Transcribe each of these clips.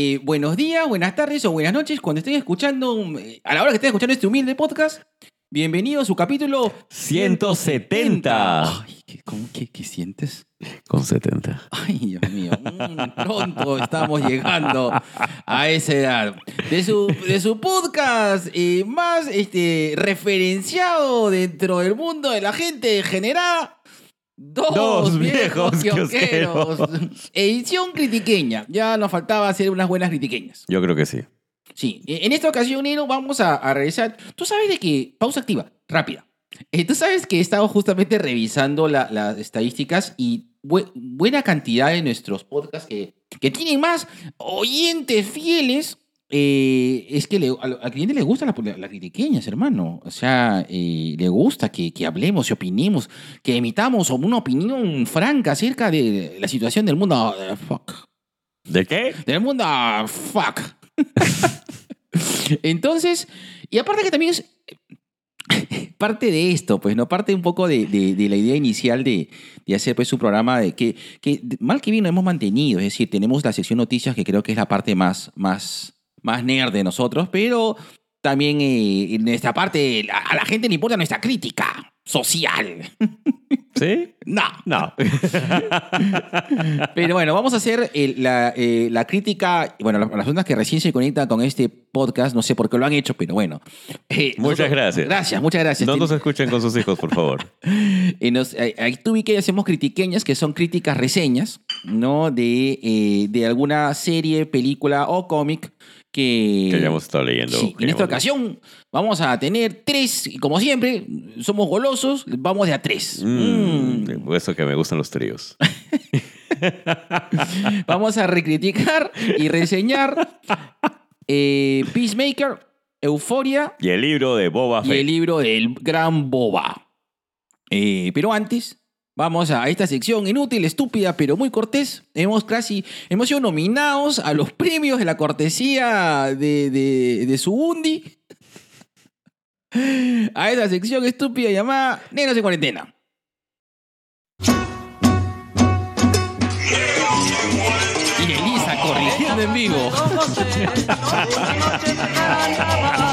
eh, buenos días, buenas tardes o buenas noches cuando estén escuchando, eh, a la hora que estén escuchando este humilde podcast. Bienvenido a su capítulo 170. Ay, ¿qué, cómo- qué- qué sientes? Con 70. Ay, Dios mío, mm, pronto estamos llegando a esa edad. De su, de su podcast eh, más este, referenciado dentro del mundo de la gente degenerada. Dos, Dos viejos viejos kiosqueros. Edición critiqueña. Ya nos faltaba hacer unas buenas critiqueñas. Yo creo que sí. Sí, e- en esta ocasión, Nero, vamos a, a revisar. Tú sabes de que. Pausa activa, rápida. Eh, Tú sabes que he estado justamente revisando la- las estadísticas y bu- buena cantidad de nuestros podcasts que, que tienen más oyentes fieles. Eh, es que le- al, al cliente le gusta las la, critiqueñas, hermano. O sea, eh, le gusta que, que hablemos y opinemos, que emitamos una opinión franca acerca de la situación del mundo. ah, fuck ¿De qué? del mundo ah, fuck. Entonces, y aparte que también es parte de esto, pues, ¿no? Parte un poco de, de- de la idea inicial de, de hacer pues un programa de que, que mal que bien lo hemos mantenido, es decir, tenemos la sección noticias que creo que es la parte más, más, más nerd de nosotros, pero también eh, en esta parte a la gente le importa nuestra crítica social. ¿Sí? No. No. Pero bueno, vamos a hacer el- la, eh, la crítica. Bueno, las las personas que recién se conectan con este podcast, no sé por qué lo han hecho, pero bueno. Eh, Muchas nosotros- gracias. Gracias, muchas gracias. No nos escuchen con sus hijos, por favor. eh, nos- tú vi que hacemos critiqueñas, que son críticas reseñas, ¿no? De, eh, de alguna serie, película o cómic que. Que hayamos estado leyendo. Sí, en esta ocasión vamos a tener tres, y como siempre, somos golosos, vamos de a tres. Mm, Mm. Por eso que me gustan los tríos. Vamos a recriticar y reseñar eh, Peacemaker, Euforia Y el libro de Boba y el Fett. libro del gran Boba. Eh, pero antes, vamos a esta sección inútil, estúpida, pero muy cortés. Hemos casi, hemos sido nominados a los premios de la cortesía de, de, de Subundi. A esta sección estúpida llamada Negros en Cuarentena. En vivo.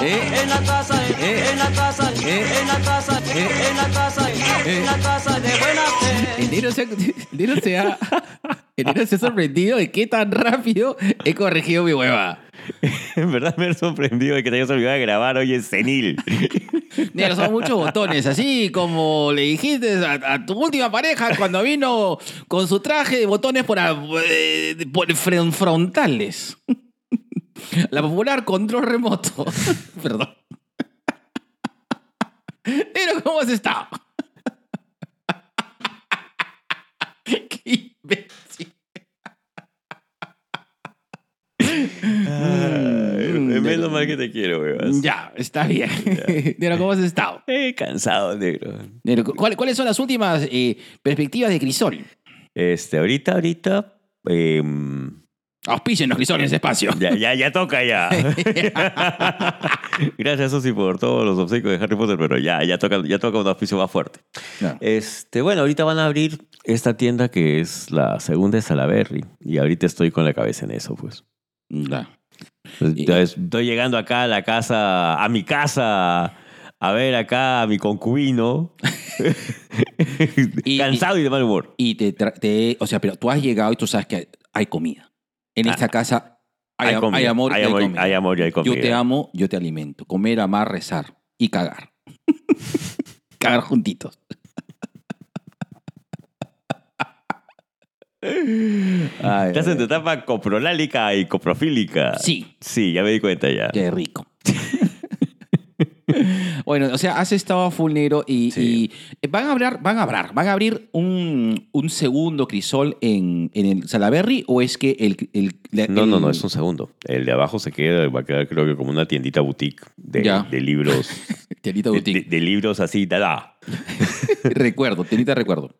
¿Eh? En la casa, ¿Eh? en la casa, ¿Eh? en la casa, ¿Eh? en la casa, ¿Eh? en la casa de buena fe. Enero se, enero se ha, enero se ha sorprendido de qué tan rápido he corregido mi hueva. En verdad me he sorprendido de que te hayas olvidado de grabar hoy en senil. Negro, son muchos botones, así como le dijiste a, tu última pareja cuando vino con su traje de botones por, a- eh, por fron- frontales. La popular control remoto. Perdón. Negro, ¿cómo has estado? Qué imbécil. Ay, Mm, Menos mal que te quiero, weón. Ya, está bien. Negro, ¿cómo has estado? Eh, cansado, negro. ¿cuál- ¿Cuáles son las últimas eh, perspectivas de Crisol? Este, ahorita, ahorita. em, Auspícenos, Crisol, en ese espacio. ya, ya, ya toca ya. Gracias, Susi, por todos los obsequios de Harry Potter, pero ya, ya toca, ya toca un auspicio más fuerte. No. Este, bueno, ahorita van a abrir esta tienda que es la segunda de Salaberry. Y ahorita estoy con la cabeza en eso, pues. Entonces, estoy llegando acá a la casa, a mi casa, a ver acá a mi concubino. Y- Cansado y, de mal humor. Y te, te- o sea, pero tú has llegado y tú sabes que hay comida. En Ah. esta casa hay, comida, hay amor y hay amor, comida. hay amor y hay comida. Yo te amo, yo te alimento. Comer, amar, rezar y cagar. cagar juntitos. Ay, Estás en tu etapa coprolálica y coprofílica. Sí, Sí, ya me di cuenta ya. qué rico. bueno, o sea, has estado a full negro y, Sí. y van a hablar, van a hablar, van a abrir un, un segundo crisol en, en el Salaberry o es que el, el- No, no, no, es un segundo. El de abajo se queda, va a quedar creo que como una tiendita boutique de, de libros. Tiendita boutique. de- de libros así, da, recuerdo, tiendita recuerdo.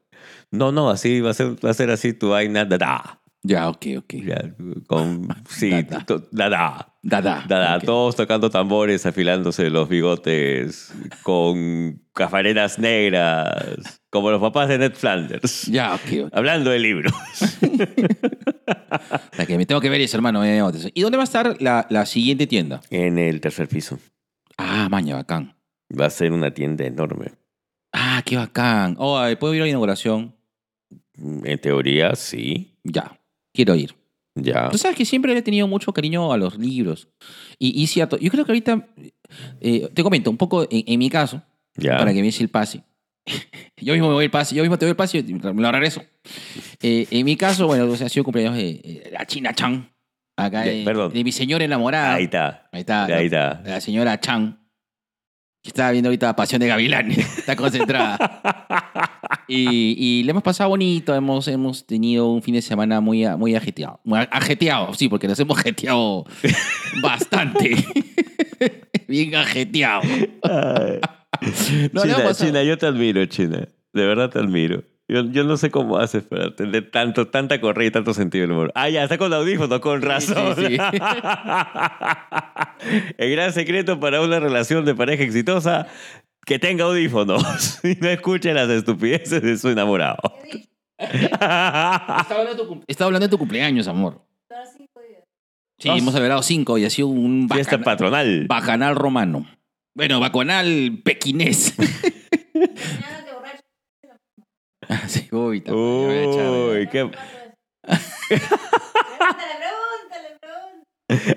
No, no, así va a ser, va a ser así tu vaina, da, da. Ya, ok, ok. Ya, con, sí, Da. Dada. Da, da, ok. todos tocando tambores, afilándose los bigotes, con cafareras negras, como los papás de Ned Flanders. Ya, ok, ok. Hablando de libros. Que me tengo que ver eso, hermano. ¿Y dónde va a estar la, la siguiente tienda? En el tercer piso. Ah, maña, bacán. Va a ser una tienda enorme. Ah, qué bacán. Oh, ¿puedo ir a la inauguración? En teoría, sí. Ya, quiero ir. Ya. Tú sabes que siempre le he tenido mucho cariño a los libros. Y, y cierto, yo creo que ahorita, eh, te comento un poco en, en mi caso, Ya. para que me el pase. yo mismo me voy el pase, yo mismo te doy el pase y me lo regreso. Eh, en mi caso, bueno, o sea, ha sido cumpleaños de eh, la China Chan, acá de, de mi señora enamorada. Ahí está. Ahí está. Ahí está. La señora Chan, que estaba viendo ahorita Pasión de Gavilanes, está concentrada. Y, y le hemos pasado bonito, hemos, hemos tenido un fin de semana muy, muy ajeteado. Muy ajeteado, sí, porque nos hemos ajeteado bastante. Bien ajeteado. No, China, China, yo te admiro, China. De verdad te admiro. Yo, yo no sé cómo haces para tener tanto, tanta correa y tanto sentido del humor. Ah, ya, está con audífonos, con razón. sí, sí. El gran secreto para una relación de pareja exitosa, que tenga audífonos y no escuche las estupideces de su enamorado. Estaba hablando, de tu, estaba hablando de tu cumpleaños, amor. Sí, hemos celebrado cinco y ha sido un Fiesta patronal. bacanal romano. Bueno, bacanal pequinés. Ah, sí, uy, también, qué...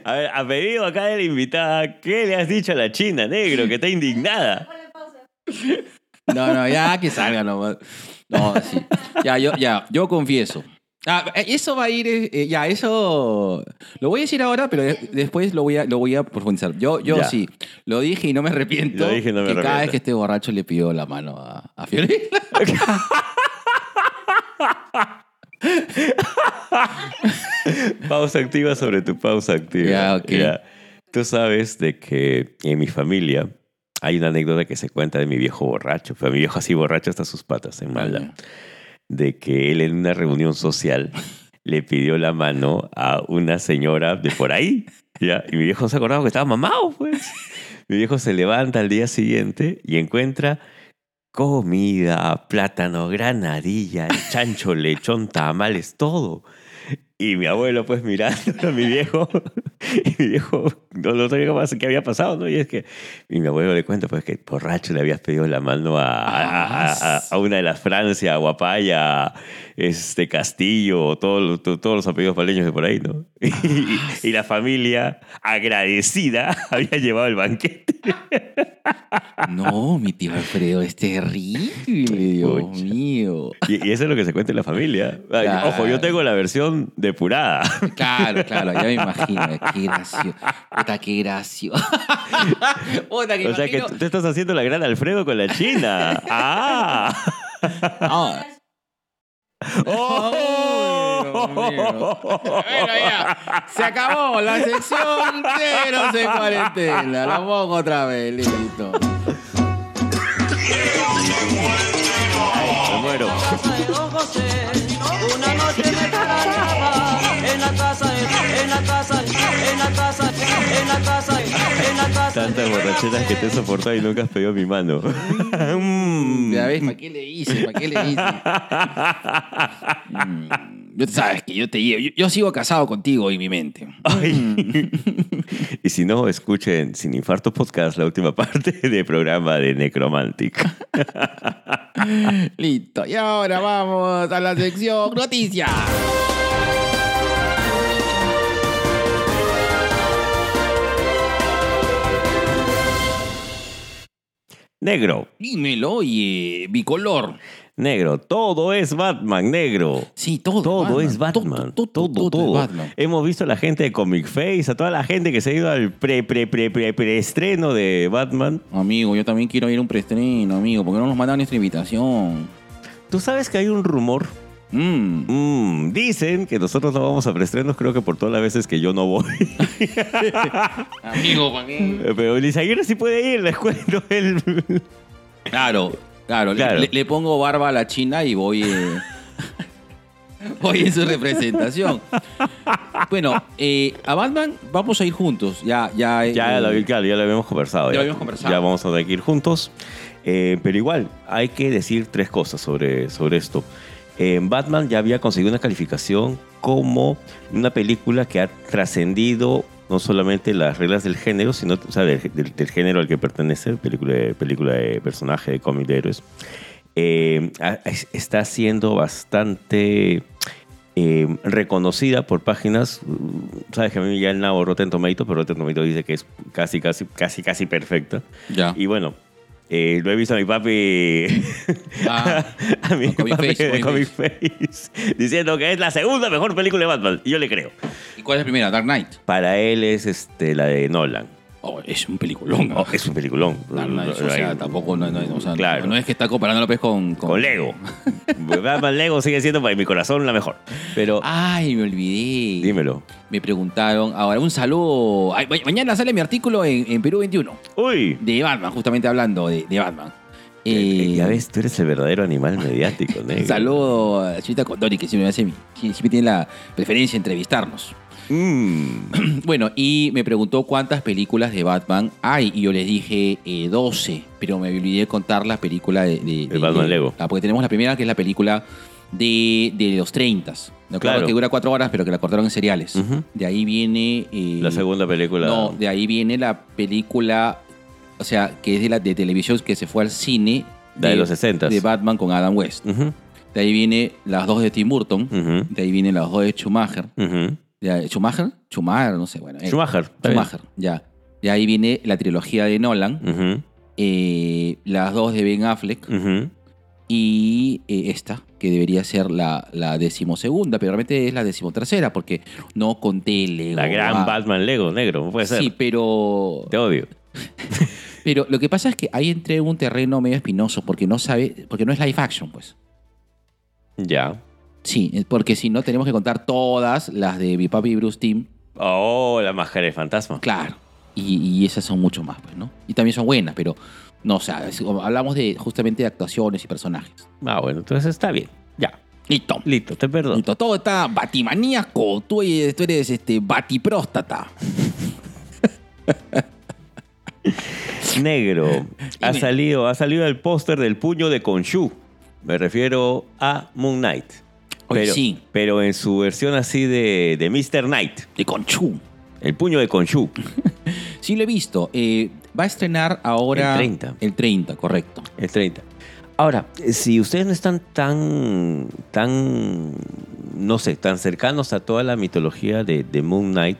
A ver, a pedido acá de la invitada, ¿qué le has dicho a la china, negro, que está indignada? No, no, ya que salga nomás. No, sí. Ya, yo, ya, yo confieso. Ah, eh, eso va a ir, eh, eh, ya, eso lo voy a decir ahora, pero de- después lo voy a, lo voy a profundizar. Yo, yo Ya. sí, lo dije y no me arrepiento. Lo dije y no me que cada arrepiento. vez que esté borracho le pido la mano a, a Fiorella. Pausa activa sobre tu pausa activa. Ya, ok. Tú sabes de que en mi familia hay una anécdota que se cuenta de mi viejo borracho. Fue mi viejo así borracho hasta sus patas en maldad. De que él en una reunión social le pidió la mano a una señora de por ahí. ¿ya? Y mi viejo se acordaba que estaba mamado, pues. Mi viejo se levanta al día siguiente y encuentra comida, plátano, granadilla, chancho, lechón, tamales, todo. Y mi abuelo, pues mirando a mi viejo, y mi viejo no, no sabía qué había pasado, ¿no? Y es que y mi abuelo le cuenta, pues que borracho le habías pedido la mano a, a, a- a- a una de las Francia, a Guapaya, este Castillo, todo- to- todos los apellidos paleños de por ahí, ¿no? Y, y la familia, agradecida, había llevado el banquete. No, mi tío Alfredo es terrible, Dios mío. Y, y eso es lo que se cuenta en la familia. Claro. Ojo, yo tengo la versión depurada. Claro, claro, ya me imagino. Qué gracioso. Puta, qué gracioso. Puta, que O sea que tú te estás haciendo la gran Alfredo con la China. ¡Ah! Ah. ¡Oh! Dios mío. Bueno, ya. Se acabó la sección ceros en cuarentena. La pongo otra vez, listo. Me muero. Casa, en la casa, en la casa. Tantas borracheras que te he soportado y nunca has pedido mi mano. Mm. Ya ves, ¿para qué le hice? ¿Para qué le hice? Mm, Yo sabes que yo te llevo. Yo, yo sigo casado contigo en mi mente. Ay. y si no, escuchen Sin Infarto Podcast, la última parte del programa de Necromantic. Listo. Y ahora vamos a la sección noticias. Negro, Dímelo, oye, bicolor. negro, todo es Batman, negro. Sí, todo. Todo es Batman. Todo, todo, es Batman. Hemos visto a la gente de Comic Face, a toda la gente que se ha ido al pre, pre, pre, pre, preestreno de Batman. Amigo, yo también quiero ir a un preestreno, amigo. ¿Por qué no nos mandan nuestra invitación? ¿Tú sabes que hay un rumor? Mm. Mm, dicen que nosotros no vamos a preestrenos, creo que por todas las veces que yo no voy. Amigo, ¿para? Pero Luis Aguirre sí puede ir, les cuento. Él... Claro, claro. le- Claro. Le, le pongo barba a la china y voy. eh, voy en su representación. Bueno, eh, a Batman vamos a ir juntos. Ya, ya. eh, Ya, lo, claro, ya lo habíamos conversado. Ya lo habíamos conversado. Ya vamos a tener que ir juntos. Eh, pero igual, hay que decir tres cosas sobre, sobre esto. Eh, Batman ya había conseguido una calificación como una película que ha trascendido no solamente las reglas del género, sino o sea, del, del- del género al que pertenece, película de, película de personaje, de cómic de héroes. Eh, está siendo bastante eh, reconocida por páginas. Sabes que a mí ya el nabo Rotten Tomato, pero Rotten Tomato dice que es casi, casi, casi, casi perfecta. Ya. Y bueno, eh, lo he visto a mi papi, Ah, a mi papi Face, de Comic Comic Face, diciendo que es la segunda mejor película de Batman. Y yo le creo. ¿Y cuál es la primera? Dark Knight. Para él es este, la de Nolan. Oh, es un peliculón. Oh, es un peliculón. Dark Knight, o sea, tampoco no, no- o sea, Claro. no es que está comparando López con, Con Lego. Batman Lego sigue siendo para mi corazón la mejor. Pero Ay, me olvidé. dímelo. Me preguntaron. Ahora, un saludo. Ay, mañana sale mi artículo en, en Perú 21. Uy. De Batman, justamente hablando de, de Batman. Eh, Eh, ya ves, tú eres el verdadero animal mediático, negro. Un saludo a Chita Condori, que siempre, hace, siempre tiene la preferencia de entrevistarnos. Mm. Bueno, y me preguntó cuántas películas de Batman hay. Y yo les dije eh, 12, pero me olvidé de contar la película de, de- De Batman Lego. Ah, porque tenemos la primera, que es la película de, de los 30. ¿De acuerdo? Claro. Que dura cuatro horas, pero que la cortaron en seriales. De ahí viene. eh, La segunda película. No, de ahí viene la película. O sea, que es de la de televisión que se fue al cine. De los 60s. De Batman con Adam West. De ahí viene las dos de Tim Burton. De ahí vienen las dos de Schumacher. De- ¿Schumacher? Schumacher, no sé. Bueno, eh, Schumacher. está bien. Schumacher, ya. De ahí viene la trilogía de Nolan. Ujú, eh, las dos de Ben Affleck. ujú. Y eh, esta, que debería ser la, la decimosegunda, pero realmente es la decimotercera, porque no conté el Lego. La gran Ah, Batman Lego, negro. Puede ser. Sí, pero. Te odio. Pero lo que pasa es que ahí entré en un terreno medio espinoso, porque no sabe, porque no es live action, pues. Ya. Sí, porque si no tenemos que contar todas las de mi papi y Bruce Team, Oh, la máscara de fantasma. claro. Y, y esas son mucho más, pues, ¿no? Y también son buenas, pero no, o sea, es- hablamos de justamente de actuaciones y personajes. Ah, bueno, entonces está bien. Ya. Listo. Listo, te perdono. Listo, todo está batimaníaco. Tú, eres- tú eres este batipróstata. Negro. ha salido, ha salido el póster del puño de Khonshu. Me refiero a Moon Knight. Oye, Pero, sí. pero en su versión así de, de Mr. Knight. De Conchu. El puño de Khonshu. Sí, lo he visto. Eh, va a estrenar ahora. El 30. El 30, correcto. El 30. Ahora, si ustedes no están tan, tan, no sé, tan cercanos a toda la mitología de, de Moon Knight,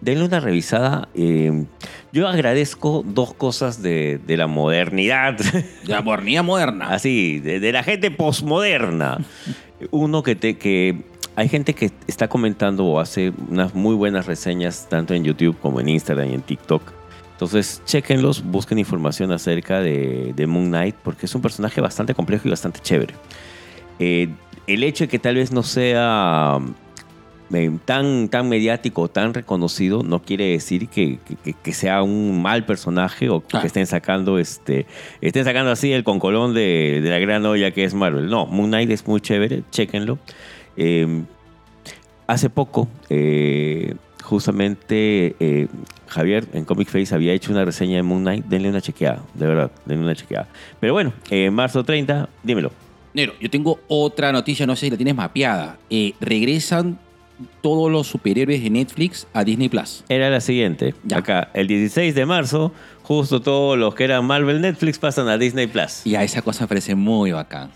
denle una revisada. Eh, yo agradezco dos cosas de, de la modernidad, De la modernidad moderna. así, de, de la gente posmoderna. Uno que, te, que hay gente que está comentando o hace unas muy buenas reseñas tanto en YouTube como en Instagram y en TikTok. Entonces, chequenlos, busquen información acerca de, Moon Knight, porque es un personaje bastante complejo y bastante chévere. Eh, el hecho de que tal vez no sea eh, tan, tan mediático tan reconocido no quiere decir que, que- que sea un mal personaje o que estén sacando este estén sacando así el concolón de, de la gran olla que es Marvel. No, Moon Knight es muy chévere, chéquenlo. Eh, hace poco, eh, justamente eh, Javier en Comic Face había hecho una reseña de Moon Knight. Denle una chequeada, de verdad, denle una chequeada. Pero bueno, eh, marzo 30, dímelo. Negro, yo tengo otra noticia, no sé si la tienes mapeada. Regresan todos los superhéroes de Netflix a Disney Plus. Era la siguiente. Ya. Acá, el 16 de marzo, justo todos los que eran Marvel Netflix pasan a Disney Plus. Y a esa cosa me parece muy bacán.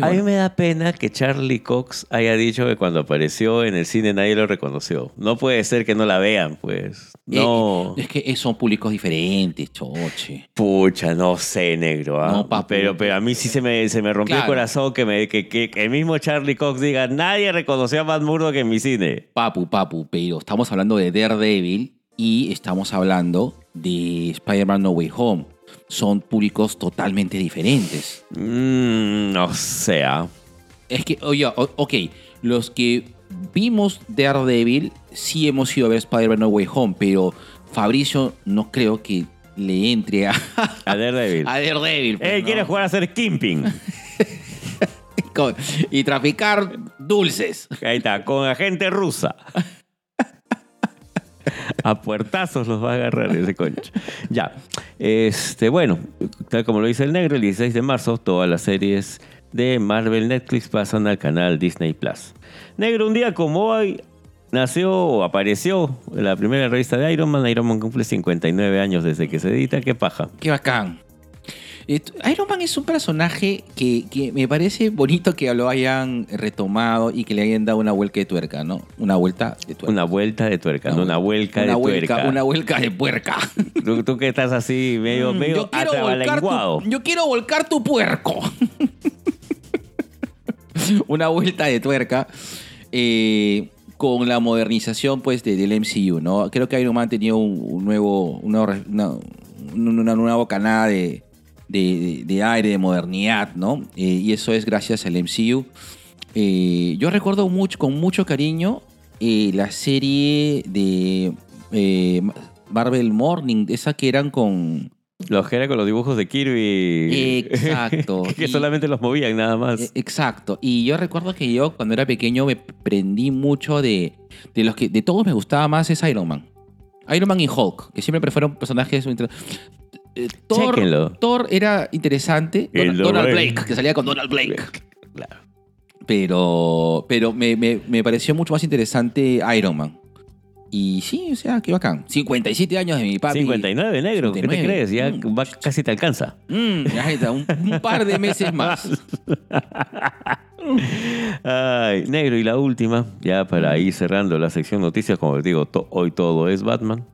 A mí me da pena que Charlie Cox haya dicho que cuando apareció en el cine nadie lo reconoció. No puede ser que no la vean, pues. No. Eh, es que son públicos diferentes, choche. Pucha, no sé, negro. ¿ah? No, papu. pero, pero a mí sí se me, se me rompió Claro. el corazón que, me, que, que- que el mismo Charlie Cox diga, nadie reconoció a Matt Murdock en mi cine. Papu, papu, pero estamos hablando de Daredevil y estamos hablando de Spider-Man No Way Home. Son públicos totalmente diferentes. Mm, no sé. ¿ah? Es que, oye, o- ok, los que vimos Daredevil sí hemos ido a ver Spider-Man No Way Home, pero Fabricio no creo que le entre a, A Daredevil. a Daredevil. pues, Él ¿no? quiere jugar a ser Kimping. Y traficar dulces. Ahí está, con agente rusa. A puertazos los va a agarrar ese concho. Ya. Este, bueno, tal como lo dice el negro, el 16 de marzo, todas las series de Marvel Netflix pasan al canal Disney Plus. Negro, un día como hoy nació o apareció la primera revista de Iron Man. Iron Man cumple 59 años desde que se edita. ¿Qué paja? Qué bacán. Iron Man es un personaje que, que me parece bonito que lo hayan retomado y que le hayan dado una vuelta de tuerca, ¿no? Una vuelta de tuerca. Una vuelta de tuerca, no una vuelca una de tuerca. Una vuelca de puerca. Tú, tú que estás así medio, Mm, medio yo, quiero volcar atabalenguado. tu, yo quiero volcar tu puerco. una vuelta de tuerca. eh, con la modernización pues de- del MCU, ¿no? Creo que Iron Man tenía un, un nuevo, una, una, una nueva bocanada de, de, de aire, de modernidad, ¿no? Eh, y eso es gracias al MCU. Eh, yo recuerdo mucho, con mucho cariño eh, la serie de Marvel Morning, esa que eran con... Los que eran con los dibujos de Kirby. Exacto. que Y- solamente los movían nada más. Eh, Exacto. Y yo recuerdo que yo cuando era pequeño me prendí mucho de, de los que de todos me gustaba más es Iron Man. Iron Man y Hulk, que siempre fueron personajes Eh, Thor, Chéquenlo. Thor era interesante. El Donald. Blake, que salía con Donald Blake. Claro. Pero, pero me, me- me pareció mucho más interesante Iron Man. Y sí, o sea, qué bacán. 57 años de mi papi. 59, negro. ¿Qué te 59. crees? Ya Mm. va- casi te alcanza. Mm, ya está, un, un par de meses más. Ay, negro, y la última, ya para ir cerrando la sección noticias, como les digo, to- hoy todo es Batman.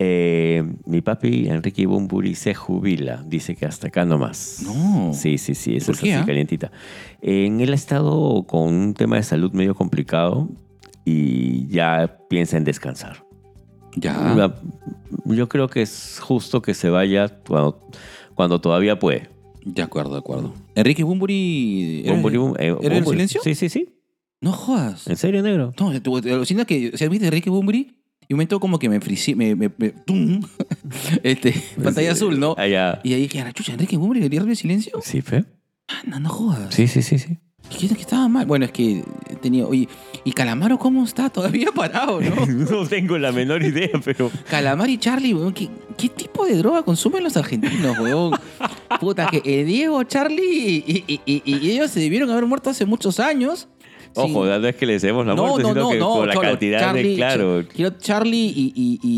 Eh, mi papi Enrique Bumburi se jubila, dice que hasta acá nomás. No. Sí, sí, sí, eso ¿Por es así ah? calientita. En él ha estado con un tema de salud medio complicado y ya piensa en descansar. Ya. Yo creo que es justo que se vaya cuando, cuando todavía puede. De acuerdo, de acuerdo. Enrique Bumburi. ¿Era, Bumburi, eh, ¿era el Bumburi. silencio? Sí, sí, sí. No jodas. ¿En serio, negro? No, te alucinas que se viste Enrique Bumburi y un momento como que me fricí, me, me, me- ¡tum! este, pantalla azul, ¿no? Allá. Y ahí dije, "Ah, chucha, Enrique Bumburi, ¿el viernes de silencio? Sí, fe. Ah, no, no jodas. Sí, sí, sí, sí. ¿Qué, qué estaba mal? Bueno, es que tenía. Oye, ¿y Calamaro cómo está? Todavía parado, ¿no? No tengo la menor idea, pero. Calamar y Charlie, weón, ¿qué, qué tipo de droga consumen los argentinos, weón? Puta, que Diego, Charlie y, y- y- y ellos se debieron haber muerto hace muchos años. Ojo, Sí. no es que le deseemos la muerte, no, sino no, que no, por la Cholo, cantidad Charlie, de. Claro. Quiero Charlie y, y, y,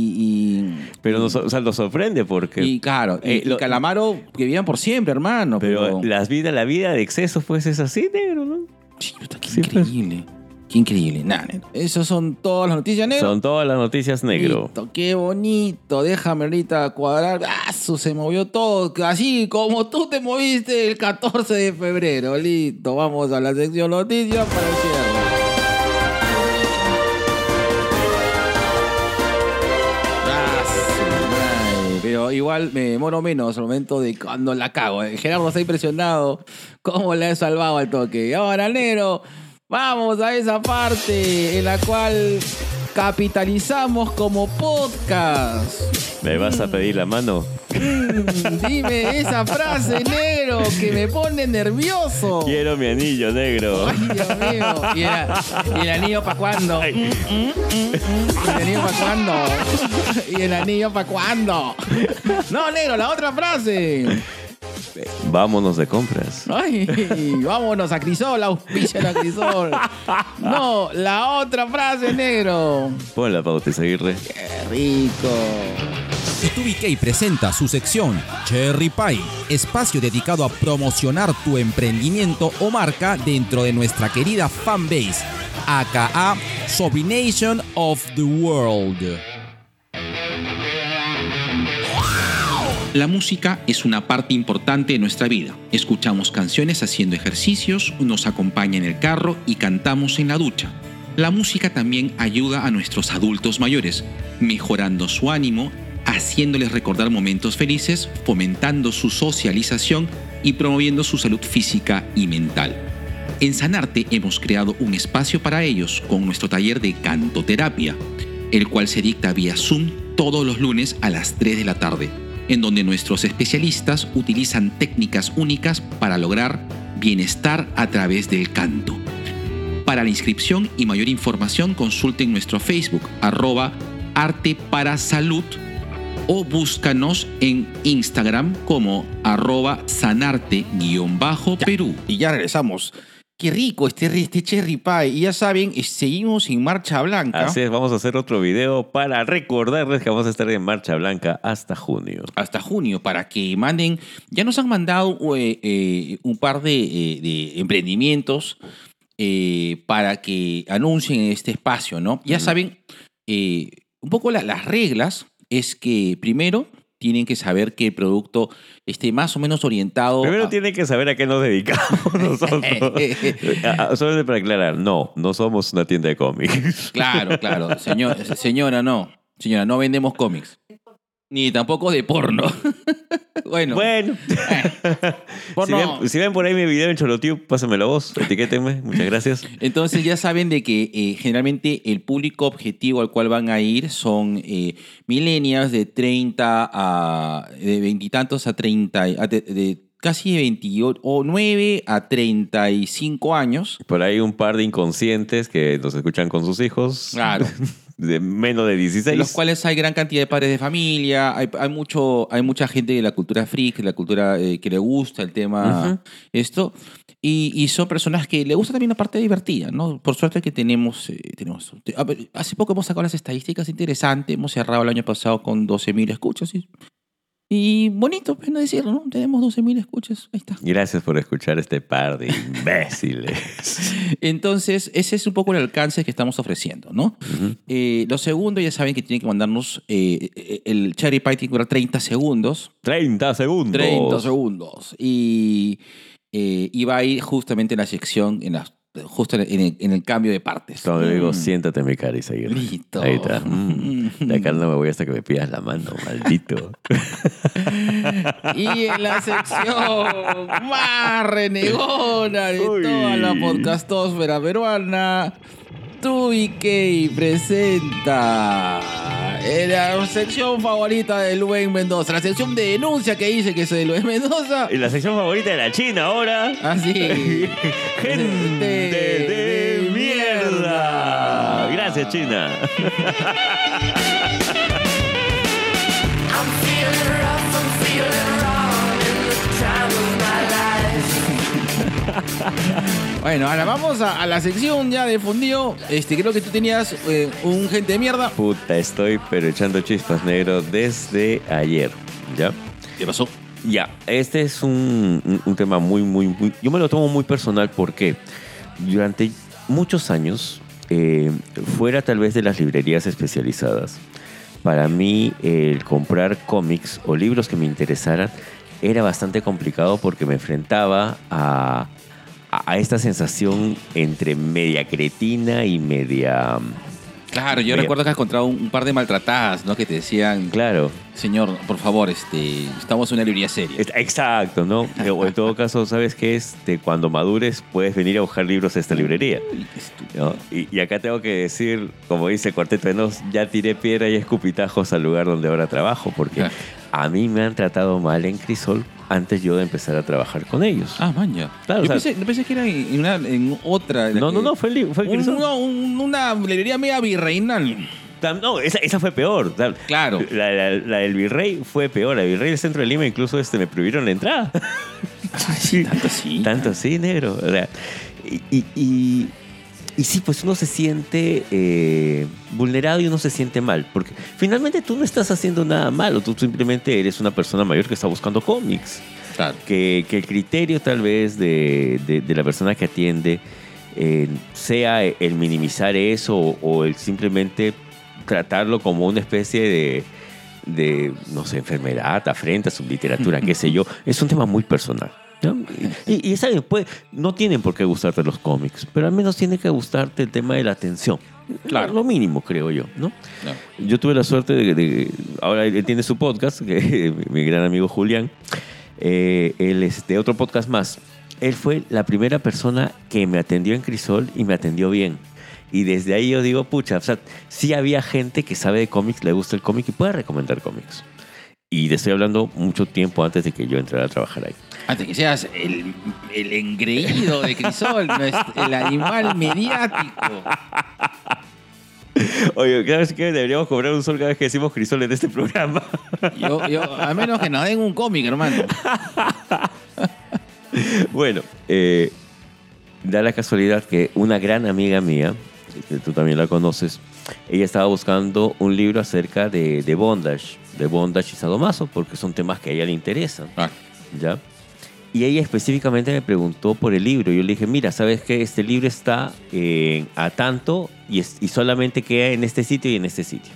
y- Pero nos, o sea, nos sorprende porque. y, claro, eh, lo- Calamaro que vivían por siempre, hermano. pero Pero, las vidas, la vida de exceso, pues es así, negro, ¿no? Sí, Sí, pues. increíble. Qué increíble. Nada, esas son todas las noticias, negro. Son todas las noticias negro. Listo, qué bonito. Déjame ahorita cuadrar. ¡Ah! Se movió todo. Así como tú te moviste el 14 de febrero. Listo. Vamos a la sección noticias para el cierre. Ah. Pero igual me demoro menos al momento de cuando la cago. eh. Gerardo está impresionado cómo le he salvado al toque. Y ahora, negro, vamos a esa parte en la cual capitalizamos como podcast. ¿Me vas a pedir la mano? Mm, dime esa frase, negro, que me pone nervioso. Quiero mi anillo negro. Ay, Dios mío. ¿Y el, y el anillo para cuándo? ¿Y el anillo para cuándo? ¿Y el anillo para cuándo? No, negro, la otra frase. Vámonos de compras. Ay, vámonos a Crisol, auspicia a Crisol. No, la otra frase, negro. Pon la pauta, Aguirre. Qué rico. TubiK presenta su sección Cherry Pie, espacio dedicado a promocionar tu emprendimiento o marca dentro de nuestra querida fanbase, aka Sobrination of the World. La música es una parte importante de nuestra vida. Escuchamos canciones haciendo ejercicios, nos acompaña en el carro y cantamos en la ducha. La música también ayuda a nuestros adultos mayores, mejorando su ánimo, haciéndoles recordar momentos felices, fomentando su socialización y promoviendo su salud física y mental. En Sanarte hemos creado un espacio para ellos con nuestro taller de cantoterapia, el cual se dicta vía Zoom todos los lunes a las 3 de la tarde, en donde nuestros especialistas utilizan técnicas únicas para lograr bienestar a través del canto. Para la inscripción y mayor información consulten nuestro Facebook arroba arte para salud o búscanos en Instagram como arroba sanarte-perú. Y ya regresamos. Qué rico este, este cherry pie. Y ya saben, seguimos en Marcha Blanca. Así es, vamos a hacer otro video para recordarles que vamos a estar en Marcha Blanca hasta junio. hasta junio para que manden. Ya nos han mandado eh, eh, un par de, eh, de emprendimientos para que anuncien este espacio, ¿no? Ya saben, un poco la- las reglas es que primero tienen que saber que el producto esté más o menos orientado. Primero a- tienen que saber a qué nos dedicamos nosotros. Solamente para aclarar, no, no somos una tienda de cómics. Claro, claro. Señor, señora, no. Señora, no vendemos cómics. Ni tampoco de porno. bueno, Bueno, si porno- ven, si ven por ahí mi video en Cholotube, pásenme la voz, etiquétenme, muchas gracias. Entonces ya saben de que eh, generalmente el público objetivo al cual van a ir son eh, millennials de 30 a... de veintitantos a 30... a de, de casi de 28 o 9 a 35 años. Por ahí un par de inconscientes que nos escuchan con sus hijos. Claro. De menos de 16. En los cuales hay gran cantidad de padres de familia, hay, hay mucho, hay mucha gente de la cultura freak, de la cultura eh, que le gusta el tema, Ujú. esto, y, y son personas que le gusta también la parte divertida, ¿no? Por suerte que tenemos, eh, tenemos a ver, hace poco hemos sacado las estadísticas interesantes, hemos cerrado el año pasado con 12.000 escuchas, y, y bonito, pena decirlo, ¿no? Tenemos 12.000 escuchas, ahí está. Gracias por escuchar este par de imbéciles. Entonces, ese es un poco el alcance que estamos ofreciendo, ¿no? Eh, lo segundo, ya saben que tienen que mandarnos eh, el Cherry Pie, tiene que durar 30 segundos. 30 segundos. 30 segundos. Y, eh, y va a ir justamente en la sección, en la, justo en el, en el cambio de partes. Cuando le digo, Mm. siéntate mi cara y seguir. Listo. Ahí está. Mm. De acá no me voy hasta que me pidas la mano, maldito. Y en la sección más renegona de Uy. toda la podcastósfera peruana, TubiK presenta en la sección favorita de Luen Mendoza, la sección de denuncia que dice que soy Luen Mendoza. Y la sección favorita de la China ahora. Así. Gente de mierda. Gracias, China. Bueno, ahora vamos a, a la sección ya de fundido. Este, creo que tú tenías eh, un gente de mierda. Puta, estoy pero echando chispas negro desde ayer. ¿Ya? ¿Qué pasó? Ya, este es un, un- un tema muy, muy, muy... Yo me lo tomo muy personal porque durante muchos años, eh, fuera tal vez de las librerías especializadas, para mí el comprar cómics o libros que me interesaran era bastante complicado porque me enfrentaba a, a, esta sensación entre media cretina y media... Claro, yo recuerdo que has encontrado un, un par de maltratadas, ¿no? Que te decían, Claro, señor, por favor, este, estamos en una librería seria. Exacto, ¿no? O en todo caso, ¿sabes qué es? De cuando madures puedes venir a buscar libros a esta librería. Y, y acá tengo que decir, como dice el Cuarteto de Nos, ya tiré piedra y escupitajos al lugar donde ahora trabajo, porque. A mí me han tratado mal en Crisol antes yo de empezar a trabajar con ellos. Ah, man, ya. Claro, yo o sea- pensé, que era en, una, en otra. en no, no, no, fue, el, fue un- una, un- una librería media virreinal. No, esa, esa fue peor. Claro. La, la- la del Virrey fue peor. La del Virrey del centro de Lima incluso este, me prohibieron la entrada. Sí, tanto sí. Tanto así, negro. O sea, y, y, y- y sí, pues uno se siente eh, vulnerado y uno se siente mal. Porque finalmente tú no estás haciendo nada malo. Tú simplemente eres una persona mayor que está buscando cómics. Claro. Que, que el criterio tal vez de, de- de la persona que atiende eh, sea el minimizar eso o, o el simplemente tratarlo como una especie de, de, no sé, enfermedad, afrenta, subliteratura, qué sé yo. Es un tema muy personal. ¿No? Y, y ¿saben? Pues, no tienen por qué gustarte los cómics, pero al menos tiene que gustarte el tema de la atención. Claro. Lo mínimo, creo yo, ¿no? No. Yo tuve la suerte de, de- ahora él tiene su podcast, que, mi gran amigo Julián, eh, él es de otro podcast más. Él fue la primera persona que me atendió en Crisol y me atendió bien. Y desde ahí yo digo, pucha, o sea, sí había gente que sabe de cómics, le gusta el cómic y puede recomendar cómics. Y te estoy hablando mucho tiempo antes de que yo entrara a trabajar ahí. Antes que seas el, el engreído de Crisol, el animal mediático. Oye, ¿sabes qué? Deberíamos cobrar un sol cada vez que decimos crisol en este programa. Yo, yo, a menos que nos den un cómic, hermano. bueno, eh, da la casualidad que una gran amiga mía, que tú también la conoces, ella estaba buscando un libro acerca de, de bondage, de bondage y sadomaso, porque son temas que a ella le interesan. Ah, ¿ya? Y ella específicamente me preguntó por el libro. Yo le dije, mira, ¿sabes qué? Este libro está eh, a tanto y, es- y solamente queda en este sitio y en este sitio.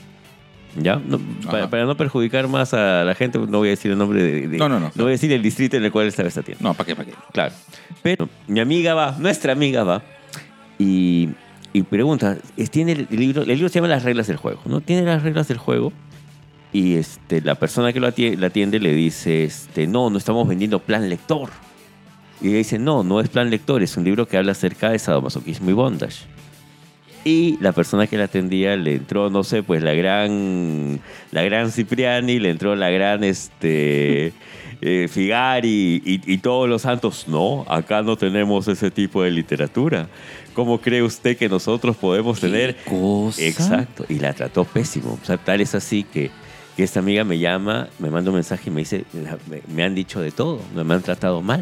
¿Ya? No, para, para no perjudicar más a la gente, no voy a decir el nombre de... de- No, no, no. voy a decir el distrito en el cual estaba esta tienda. no, ¿para qué, para qué? Claro. Pero mi amiga va, nuestra amiga va, y, y pregunta, ¿tiene el libro? El libro se llama Las reglas del juego, ¿no? Tiene las reglas del juego. Y este, la persona que lo atiende, la atiende le dice, este, no, no estamos vendiendo plan lector. Y ella dice, no, no es plan lector, es un libro que habla acerca de sadomasoquismo y bondage. Y la persona que la atendía le entró, no sé, pues la gran, la gran Cipriani, le entró la gran este, eh, Figari y, y todos los santos. No, acá no tenemos ese tipo de literatura. ¿Cómo cree usted que nosotros podemos tener? cosa? Exacto, y la trató pésimo. O sea, tal es así que, que esta amiga me llama, me manda un mensaje y me dice, me, me han dicho de todo, me han tratado mal,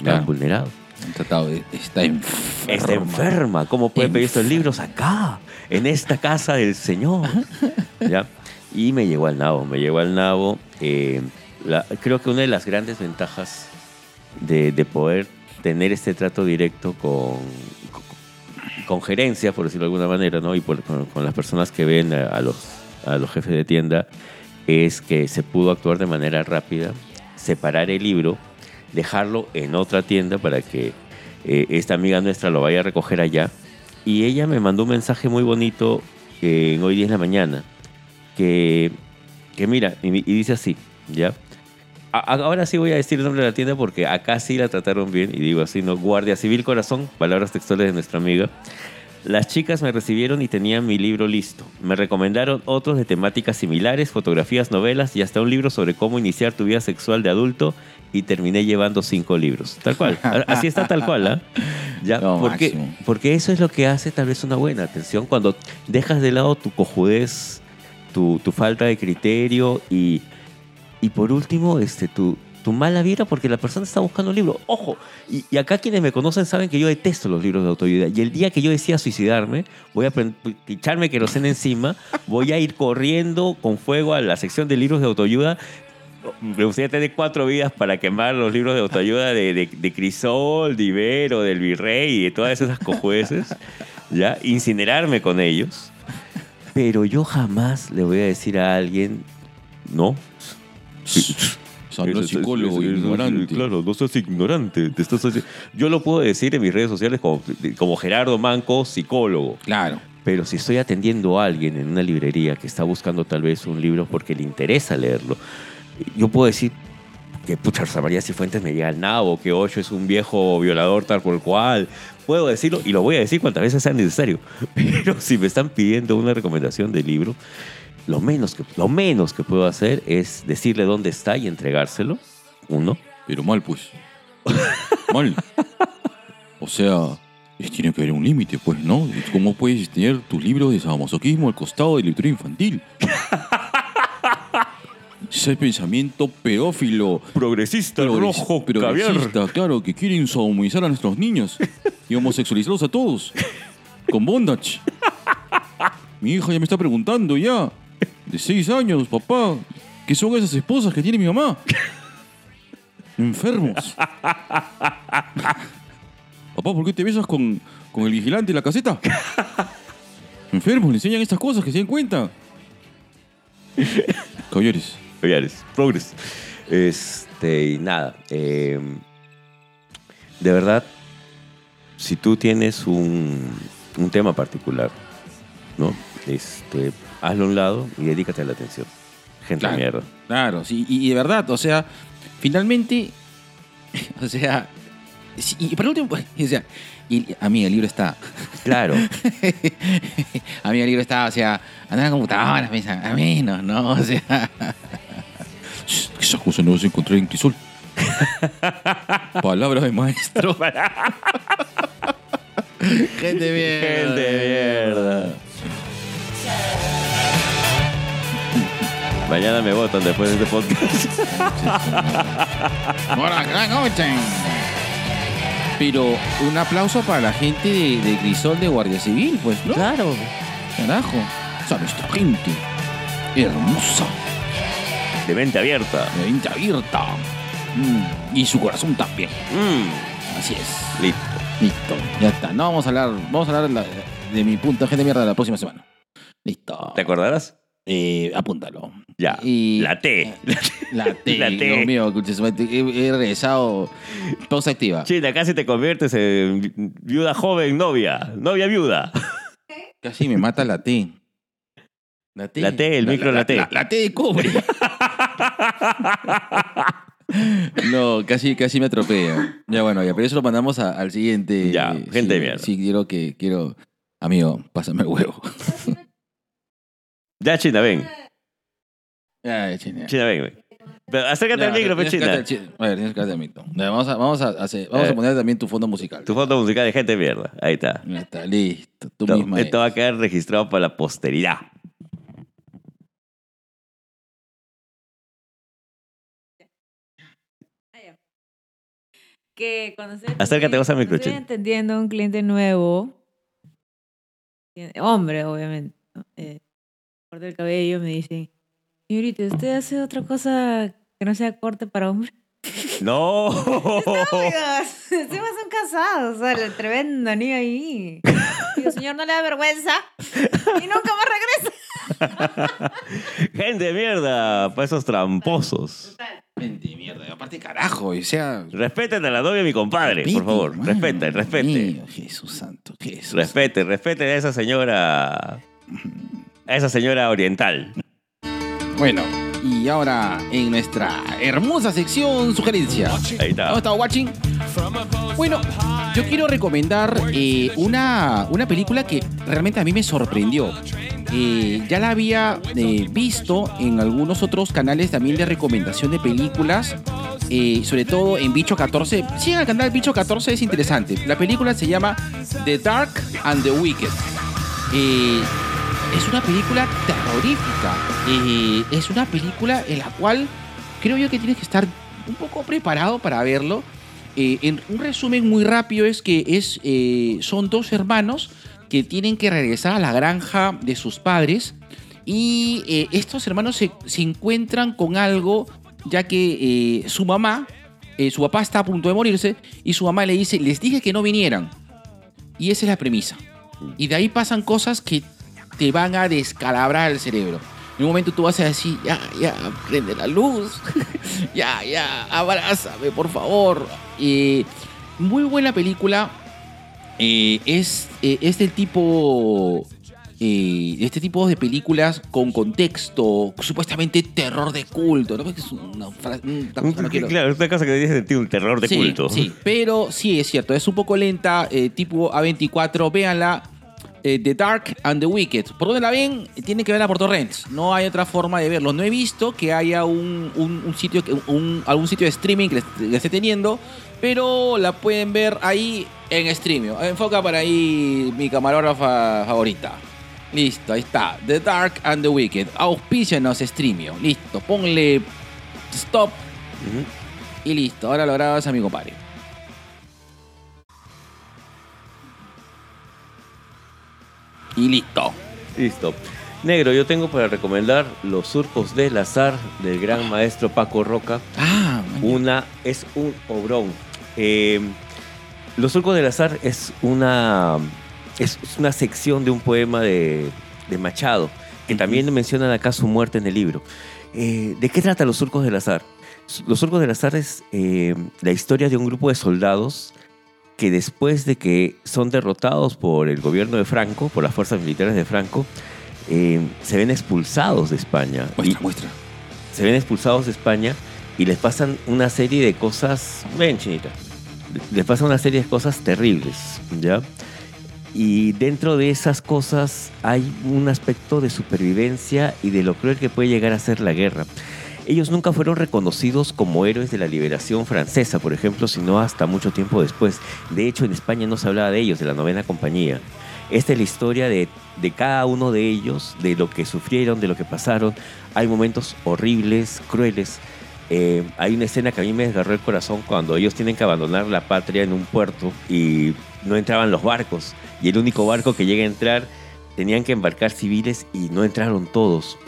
me han Claro. vulnerado. Han tratado de- Está enferma. Está enferma. ¿Cómo puede pedir estos libros acá, en esta casa del Señor? ¿Ya? Y me llegó al nabo, me llegó al nabo. eh, la- creo que una de las grandes ventajas de, de poder tener este trato directo con, con gerencia, por decirlo de alguna manera, ¿no? y por- con, con las personas que ven a, a los, a los jefes de tienda, es que se pudo actuar de manera rápida, separar el libro, dejarlo en otra tienda para que eh, esta amiga nuestra lo vaya a recoger allá. Y ella me mandó un mensaje muy bonito eh, en hoy 10 de la mañana, que, que mira, y, y dice así, ¿ya? Ahora sí voy a decir el nombre de la tienda porque acá sí la trataron bien y digo así, ¿no? Guardia Civil Corazón, palabras textuales de nuestra amiga. Las chicas me recibieron y tenían mi libro listo. Me recomendaron otros de temáticas similares, fotografías, novelas y hasta un libro sobre cómo iniciar tu vida sexual de adulto y terminé llevando cinco libros. Tal cual. Así está tal cual, ¿ah? Ya, Lo porque, porque eso es lo que hace tal vez una buena atención cuando dejas de lado tu cojudez, tu, tu falta de criterio y, y por último, este, tu, tu mala vibra porque la persona está buscando un libro. Ojo, y, acá quienes me conocen saben que yo detesto los libros de autoayuda. Y el día que yo decía suicidarme, voy a echarme queroseno encima, voy a ir corriendo con fuego a la sección de libros de autoayuda. Me gustaría tener cuatro vidas para quemar los libros de autoayuda de, de, de Crisol, de Ibero, del Virrey y de todas esas cojueces. ¿Ya? Incinerarme con ellos. Pero yo jamás le voy a decir a alguien, no, Sandra es- es- psicólogo es- es- ignorante. Claro, no seas ignorante. te estás haci- Yo lo puedo decir en mis redes sociales como, como Gerardo Manco, psicólogo. Claro. Pero si estoy atendiendo a alguien en una librería que está buscando tal vez un libro porque le interesa leerlo, yo puedo decir que pucha, Rosa María Cifuentes me llega al nabo, que Ocho es un viejo violador tal por cual. Puedo decirlo y lo voy a decir cuantas veces sea necesario. Pero si me están pidiendo una recomendación de libro, lo menos que, lo menos que puedo hacer es decirle dónde está y entregárselo. Uno. Pero mal, pues. mal. O sea, tiene que haber un límite, pues, ¿no? ¿Cómo puedes tener tus libros de sadomasoquismo al costado de lectura infantil? Ese pensamiento pedófilo, Progresista, progres- progresista, claro, que quieren sodomizar a nuestros niños y homosexualizarlos a todos. Con bondage. Mi hija ya me está preguntando ya, de seis años, papá, ¿qué son esas esposas que tiene mi mamá? Enfermos. Papá, ¿por qué te besas con, con el vigilante de la caseta? Enfermos, le enseñan estas cosas, que se den cuenta. Caballeros. Collares, progres. Este, y nada. eh, de verdad, si tú tienes un, un tema particular, ¿no? Este, hazlo a un lado y dedícate a la atención. Gente de mierda. Claro, sí, y, y de verdad, o sea, finalmente, o sea, sí, y por último, o sea, y a mí el libro está, Claro. a mí el libro está, o sea, andar en computadoras, piensa, a mí no, no, o sea. Esas cosas no vas a encontrar en Crisol. Palabra de maestro. Gente bien. Gente mierda. Mañana me votan después de este podcast. Ahora, gran noche. Pero un aplauso para la gente de, de Grisol de Guardia Civil, pues, ¿no? Claro. Carajo. O sea, nuestra gente. Hermosa. De mente abierta. De mente abierta. Mm, Y su corazón también. Mm, Así es. listo. Listo. Ya está. No vamos a hablar. Vamos a hablar de, la- de mi punto gente de mierda la próxima semana. Listo. ¿Te acordarás? Eh, apúntalo. Ya. Y- La T. La T. La T. Dios mío, he, he regresado. Pausa activa. Casi te conviertes en vi- viuda joven, novia. Novia viuda. Casi me mata la T. La T. La T, el micro la T. La, la T de cobre. No, casi, casi me atropella. Ya bueno, ya, pero eso lo mandamos a- al siguiente. Ya, gente sí, de mierda. Sí, quiero que, quiero. Amigo, pásame el huevo. Ya, China, ven. Ya, ya, china. China, ven, ven. Pero acércate al micro, tienes pe, que China. darte- chi- A ver, tienes que micro. Ya, Vamos a, vamos a, hacer- vamos Eh. a poner también tu fondo musical. Tu foto musical de gente de mierda. Ahí está. Ya está, listo. Tú Esto, misma. esto va a quedar registrado para la posteridad. que cuando Acércate vos al micro, estoy entendiendo a un cliente nuevo, hombre, obviamente, eh, el cabello, me dice, señorita, ¿usted hace otra cosa que no sea corte para hombre? ¡No! Encima son casados, o sea, el tremendo niño ahí. Digo, señor, ¿no le da vergüenza? Y nunca más regresa. gente de mierda, para esos tramposos. Gente de mierda. Aparte, carajo, o sea. Respeten a la novia de mi compadre, por favor. hermano. Respeten, respeten. Mío, Jesús santo, Jesús. Respeten, respeten a esa señora. A esa señora oriental. Bueno, y ahora en nuestra hermosa sección sugerencia. Ahí está. ¿Cómo está, watching? Bueno, yo quiero recomendar eh, una, una película que realmente a mí me sorprendió. Eh, ya la había eh, visto en algunos otros canales también de recomendación de películas, eh, sobre todo en Bicho 14. Sigan al canal Bicho 14, es interesante. La película se llama The Dark and the Wicked. Es una película terrorífica. Eh, es una película en la cual creo yo que tienes que estar un poco preparado para verlo. Eh, en un resumen muy rápido es que es, eh, son dos hermanos que tienen que regresar a la granja de sus padres y eh, estos hermanos se, se encuentran con algo ya que su mamá, su papá está a punto de morirse y su mamá le dice, les dije que no vinieran. Y esa es la premisa. Y de ahí pasan cosas que te van a descalabrar el cerebro. En un momento tú vas a decir, ya, ya, prende la luz. ya, ya, abrázame, por favor. Eh, muy buena película. Eh, es, eh, es del tipo. eh, este tipo de películas con contexto, supuestamente terror de culto. ¿no? Es una fra- una cosa, no quiero- Claro, es una cosa que dice sentir un terror de sí, culto. Sí, pero sí es cierto, es un poco lenta, eh, tipo A24, véanla. Eh, the Dark and the Wicked. ¿Por dónde la ven? Tienen que verla por torrents. No hay otra forma de verlo. No he visto que haya un, un- un sitio, un, algún sitio de streaming que esté teniendo, pero la pueden ver ahí en streaming. Enfoca para ahí mi camarógrafa favorita. Listo, ahí está. The Dark and the Wicked. Auspícianos streamio. Listo, ponle stop y listo. Ahora lo grabas a mi compadre. Y listo. Listo. Negro, yo tengo para recomendar Los Surcos del Azar del gran maestro Paco Roca. Ah. Una es un obrón. Eh, Los Surcos del Azar es una, es, es una sección de un poema de, de Machado, que también mencionan acá su muerte en el libro. Eh, ¿De qué trata Los Surcos del Azar? Los Surcos del Azar es eh, la historia de un grupo de soldados que después de que son derrotados por el gobierno de Franco, por las fuerzas militares de Franco, eh, se ven expulsados de España. Y- muestra. se ven expulsados de España y les pasan una serie de cosas, ven chinita, les pasan una serie de cosas terribles, ¿ya? Y dentro de esas cosas hay un aspecto de supervivencia y de lo cruel que puede llegar a ser la guerra. Ellos nunca fueron reconocidos como héroes de la liberación francesa, por ejemplo, sino hasta mucho tiempo después. De hecho, en España no se hablaba de ellos, de la novena compañía. Esta es la historia de, cada uno de ellos, de lo que sufrieron, de lo que pasaron. Hay momentos horribles, crueles. Eh, hay una escena que a mí me desgarró el corazón cuando ellos tienen que abandonar la patria en un puerto y no entraban los barcos. Y el único barco que llega a entrar tenían que embarcar civiles y no entraron todos.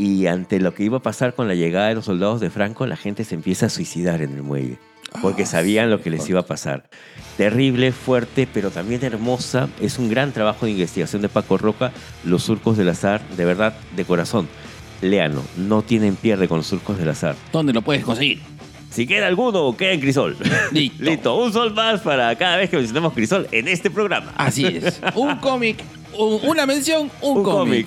Y ante lo que iba a pasar con la llegada de los soldados de Franco, la gente se empieza a suicidar en el muelle. Porque Ah, sabían lo que les iba a pasar. Terrible, fuerte, pero también hermosa. Es un gran trabajo de investigación de Paco Roca, Los Surcos del Azar, de verdad, de corazón. Léanlo, no tienen pierde con los Surcos del Azar. ¿Dónde lo puedes conseguir? Si queda alguno, queda en Crisol. Listo. Listo, un sol más para cada vez que mencionemos Crisol en este programa. Así es. Un cómic, un- una mención, un, cómic.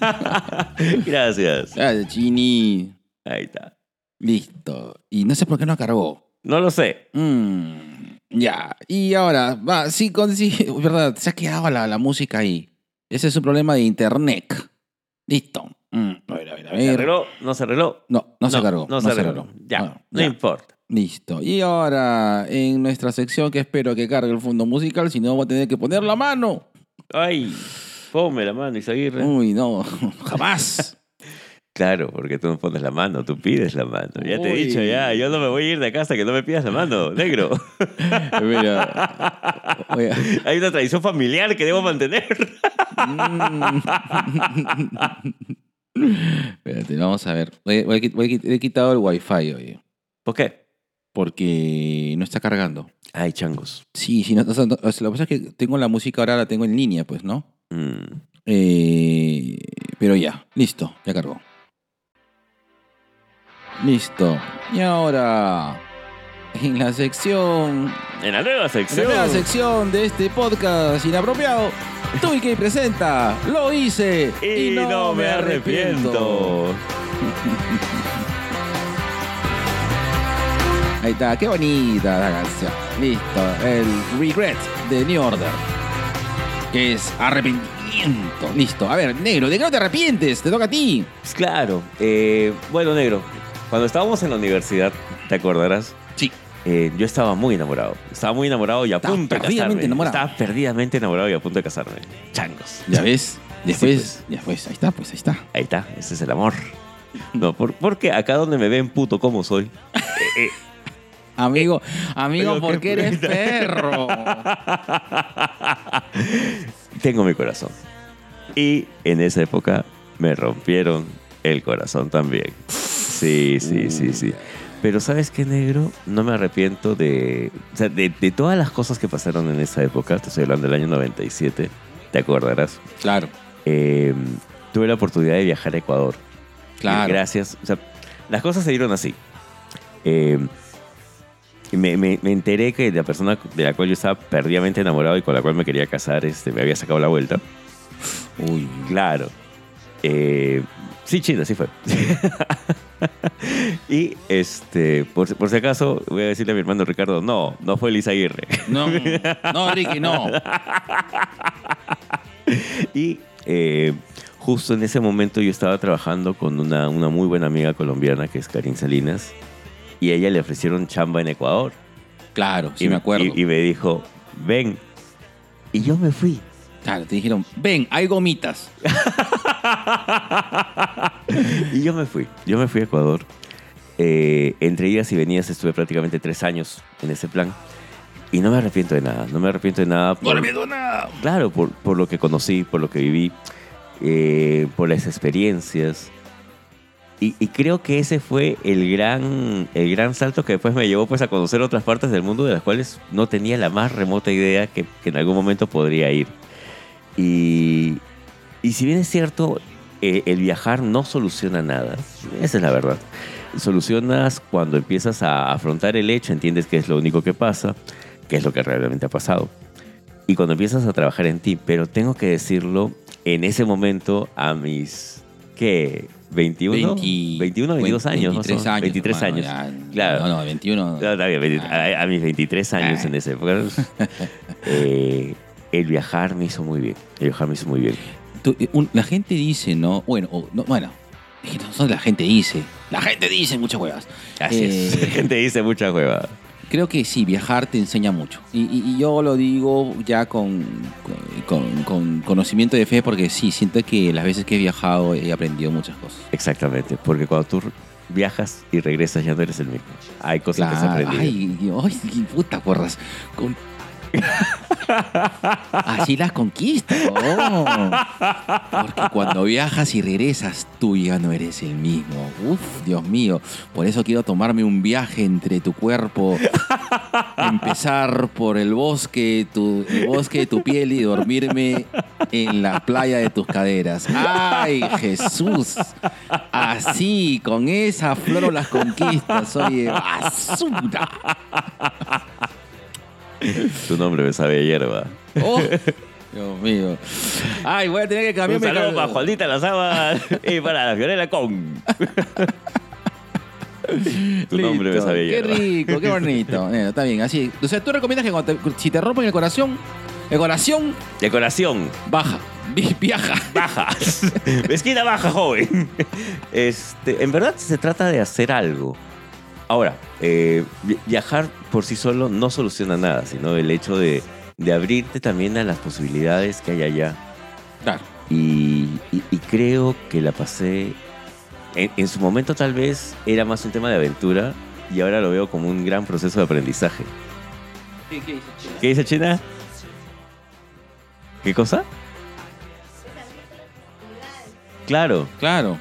Gracias. Ah, Chini. Ahí está. Listo. Y no sé por qué no cargó. No lo sé. Mm, ya. Y ahora, va, sí, con, sí, verdad, se ha quedado la, la música ahí. Ese es un problema de internet. Listo. Mm, a ver, a ver, a ¿Se ver. arregló? ¿No se arregló? No, no, se cargó. No, se arregló. Ya, Bueno, no ya. importa. Listo. Y ahora, en nuestra sección que espero que cargue el fondo musical, si no voy a tener que poner la mano. Ay, ponme la mano, Isaguirre. Uy, no, jamás. Claro, porque tú no pones la mano, tú pides la mano. Ya te he dicho, ya, yo no me voy a ir de acá hasta que no me pidas la mano, negro. Mira, Hay una tradición familiar que debo mantener. Espérate, vamos a ver. He quitado el wifi hoy. ¿Por qué? Porque no está cargando. Ay, changos. Sí, sí, no, o sea, no, o sea, lo que pasa es que tengo la música ahora, la tengo en línea, pues, ¿no? Mm. Eh, pero ya, listo, ya cargó. Listo. Y ahora, en la sección, En la nueva en la sección. nueva sección de este podcast inapropiado, que presenta, lo hice y, no, me arrepiento. Ahí está, qué bonita la canción. Listo, el regret de New Order. Que es arrepentimiento. Listo, a ver, negro, ¿de qué no te arrepientes? Te toca a ti. Pues claro. eh, bueno, negro, cuando estábamos en la universidad, ¿te acordarás? Eh, yo estaba muy enamorado. Estaba muy enamorado y a punto de perdidamente casarme. enamorado. Estaba perdidamente enamorado y a punto de casarme. Changos. Ya ves, después, pues. pues, ahí está, pues ahí está. Ahí está, ese es el amor. No, por- porque acá donde me ven puto como soy, eh, eh, Amigo, amigo, Pero ¿por qué qué eres perro? tengo mi corazón. Y en esa época me rompieron el corazón también. Sí, sí, sí, sí. Pero ¿sabes qué, negro? No me arrepiento de, o sea, de, de todas las cosas que pasaron en esa época. Te estoy hablando del año 97. ¿Te acordarás? Claro, Eh, tuve la oportunidad de viajar a Ecuador. claro. Gracias. O sea, las cosas se dieron así. Eh, y me, me- me enteré que la persona de la cual yo estaba perdidamente enamorado y con la cual me quería casar este, me había sacado la vuelta. Uy, Claro. Eh, sí, China, sí fue. y este, por, por si acaso, voy a decirle a mi hermano Ricardo, no, no fue Elisa Aguirre. no, no, Ricky, no. Y eh, justo en ese momento yo estaba trabajando con una, una muy buena amiga colombiana que es Karin Salinas. Y a ella le ofrecieron chamba en Ecuador. Claro, sí y, me acuerdo. Y, y me dijo, ven. Y yo me fui. Claro, te dijeron, ven, hay gomitas. Y yo me fui. Yo me fui a Ecuador. Eh, entre idas y venidas estuve prácticamente tres años en ese plan. Y no me arrepiento de nada. No me arrepiento de nada. No por- le pido nada. Claro, por, por lo que conocí, por lo que viví, eh, por las experiencias. Y, y creo que ese fue el gran, el gran salto que después me llevó pues, a conocer otras partes del mundo de las cuales no tenía la más remota idea que, que en algún momento podría ir. Y, y si bien es cierto, eh, el viajar no soluciona nada, esa es la verdad. Solucionas cuando empiezas a afrontar el hecho, entiendes que es lo único que pasa, que es lo que realmente ha pasado y cuando empiezas a trabajar en ti, pero tengo que decirlo en ese momento a mis, ¿qué? ¿21? 20 21, 22 años, más o 23 menos. años. 23 hermano, años. ya. Claro. No, no, 21. No, está bien, 20 a, a mis 23 años Ah. en esa época, eh, el viajar me hizo muy bien. El viajar me hizo muy bien. Tú, eh, un- la gente dice, ¿no? Bueno, o- no, bueno, la gente dice. La gente dice muchas huevas. Así Eh, es. La gente dice mucha hueva. creo que sí, viajar te enseña mucho. Y, y- y yo lo digo ya con, con- con conocimiento de fe porque sí, siento que las veces que he viajado he aprendido muchas cosas. Exactamente, porque cuando tú viajas y regresas ya no eres el mismo. Hay cosas que se Claro. aprenden. Ay, puta porras. Con- Así las conquistas. oh. Porque cuando viajas y regresas, tú ya no eres el mismo. Uf, Dios mío. Por eso quiero tomarme un viaje entre tu cuerpo. Empezar por el bosque, el bosque de tu piel y dormirme en la playa de tus caderas. ¡Ay, Jesús! Así, con esa flor las conquistas. Oye, basura. Tu nombre me sabe hierba. Oh, Dios mío. Ay, voy a tener que Un cambiarme. saludo cal- para Juanita Lazaba y para la Fiorella Con. tu nombre me Listo. sabe Qué hierba. rico, qué bonito. Bueno, está bien, así. O sea, tú recomiendas que cuando te- si te rompen el corazón, el corazón Decoración. baja, vi- viaja. Baja. Esquina baja, joven. Este, en verdad se trata de hacer algo. Ahora, eh, vi- viajar por sí solo no soluciona nada, sino el hecho de, de abrirte también a las posibilidades que hay allá. Claro. Y, y- y creo que la pasé. En, en su momento, tal vez era más un tema de aventura, y ahora lo veo como un gran proceso de aprendizaje. ¿Qué dice China? ¿Qué cosa? Claro, Claro.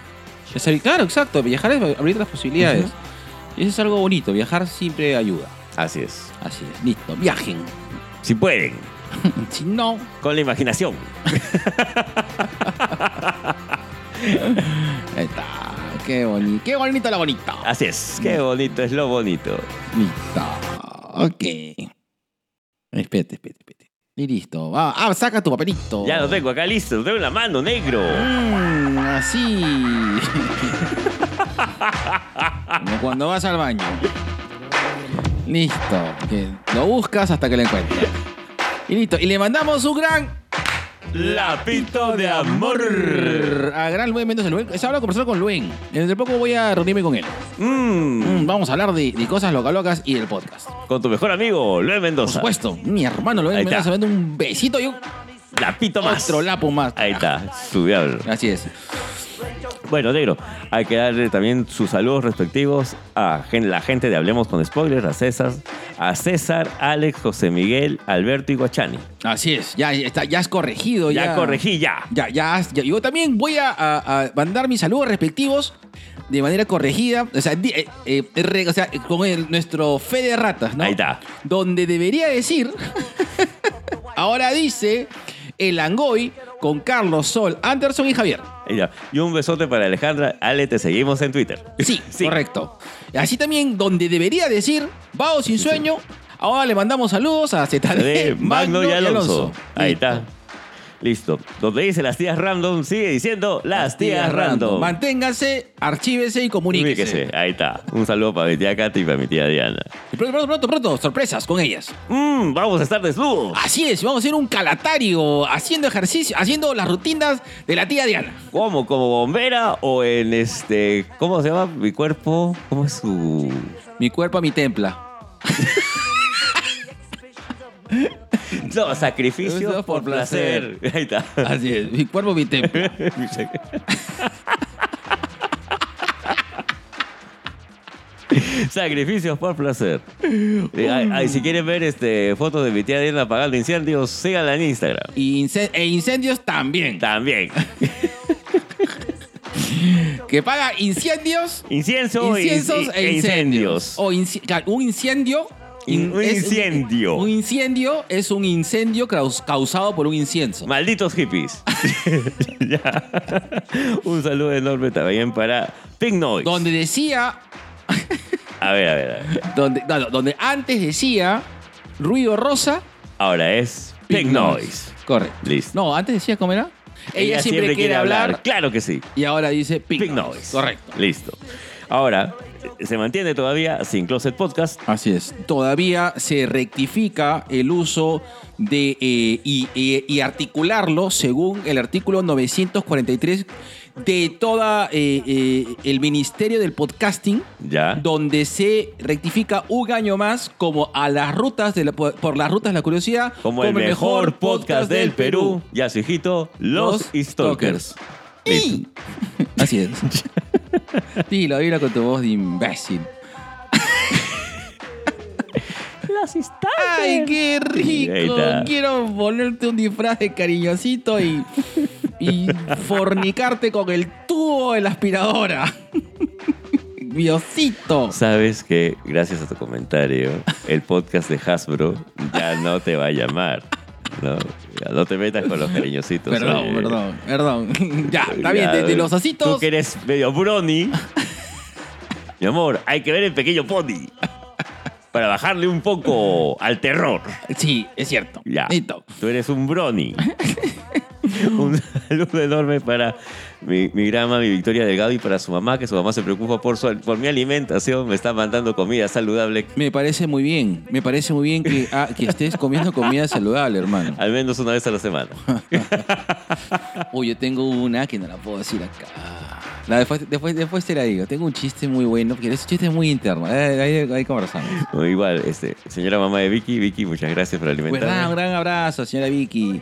Claro, exacto. Viajar es abrir las posibilidades. Y eso es algo bonito. Viajar siempre ayuda. así es. Así es. Listo. Viajen. Si pueden, Si no, con la imaginación. ahí está. Qué bonito. Qué bonito la bonita. Así es. Qué bonito es lo bonito. Listo. Ok. Espérate, espérate, espérate. Y listo. Ah, ah, saca tu papelito. Ya lo tengo acá listo, lo tengo en la mano, negro. Mm, así. Como cuando vas al baño. Listo. Que lo buscas hasta que lo encuentres. Y listo. Y le mandamos un gran Lapito de amor. a gran Luen Mendoza. Luen- He hablado conversar con Luen. Dentro de poco voy a reunirme con él. Mm, Mm, vamos a hablar de, de cosas loca locas y del podcast. con tu mejor amigo, Luis Por Mendoza. supuesto. Mi hermano Ahí Mendoza está. vende un besito y un Lapito más. otro lapo más. Ahí está, su diablo. Así es. Bueno, negro, hay que darle también sus saludos respectivos a la gente de Hablemos con Spoilers, a César, a César, Alex, José Miguel, Alberto y Guachani. Así es. Ya, está, ya has corregido. Ya, Ya, corregí, ya. Ya, ya, ya. Yo también voy a, a- a mandar mis saludos respectivos de manera corregida. O sea, di- eh, eh, re- o sea, con el- nuestro fe de ratas, ¿no? Ahí está. Donde debería decir. ahora dice el Angoy con Carlos, Sol, Anderson y Javier. Y. Y un besote para Alejandra. Ale, te seguimos en Twitter. Sí, correcto. Así también, donde debería decir Vago sin sueño. Ahora le mandamos saludos a ZD, de Magno y Alonso. Ahí Listo. está. Listo. Donde dice las tías random, sigue diciendo las tías random. Manténgase, archívese y comuníquese. Comuníquese. Ahí está. Un saludo para mi tía Katy y para mi tía Diana. Y Pronto, pronto, pronto, pronto, sorpresas con ellas. Mmm, vamos a estar desnudos. Así es, vamos a hacer un calatario haciendo ejercicio, haciendo las rutinas de la tía Diana. ¿Cómo? ¿Como bombera o en este. ¿Cómo se llama? Mi cuerpo. ¿Cómo es su.? Mi cuerpo a mi templa. No, sacrificio por placer. Ahí está. Así es, mi cuerpo mi templa. Sacrificios por placer. Eh, ay, ay, si quieren ver este, fotos de mi tía Diana apagando incendios, síganla en Instagram. Ince- e incendios también. También. Que paga incendios, Incienso inciensos e, e incendios. incendios. O un incendio. In- un incendio. Un, incendio es un incendio caus- causado por un incienso. Malditos hippies. Un saludo enorme también para Pink Noise. Donde decía. A ver, a ver, a ver. Donde, no, donde antes decía ruido rosa. Ahora es Pink Noise. Correcto. Listo. No, antes decía cómo era. Ella, siempre, quiere hablar, Claro que sí. y ahora dice Pink, Pink Noise. Noise. Correcto. Listo. Ahora, se mantiene todavía sin Closet Podcast. Así es. Todavía se rectifica el uso de eh, y, y- y articularlo según el artículo 943 de toda eh, eh, el ministerio del podcasting, Ya. donde se rectifica un año más como a las rutas de la- por, por las rutas de la curiosidad Como el mejor podcast del Perú. Ya su hijito, Los, Stalkers. Y- Así es. Dilo, dilo con tu voz de imbécil. Los Stalkers. ¡Ay, qué rico! Quiero ponerte un disfraz de cariñosito y, y fornicarte con el tubo de la aspiradora. Diosito. Sabes que gracias a tu comentario, el podcast de Hasbro ya no te va a llamar. No, Ya no te metas con los cariñositos. Perdón, oye. perdón, perdón. Ya, está bien, de, de los Tú ositos. que eres medio brony. Mi amor, hay que ver el pequeño pony. Para bajarle un poco al terror. Sí, es cierto. Ya. Listo. Tú eres un brony. un saludo enorme para mi, mi gran mami Victoria Delgado y para su mamá, que su mamá se preocupa por, su, por mi alimentación. Me está mandando comida saludable. Me parece muy bien. Me parece muy bien que, ah, que estés comiendo comida saludable, hermano. Al menos una vez a la semana. Uy, yo tengo una que no la puedo decir acá. La después, después, después te la digo. Tengo un chiste muy bueno, porque ese chiste es muy interno. Eh, Ahí, ahí conversamos. O igual, este, señora mamá de Vicky, Vicky, muchas gracias por Pues nada, un alimentarme. gran abrazo, señora Vicky.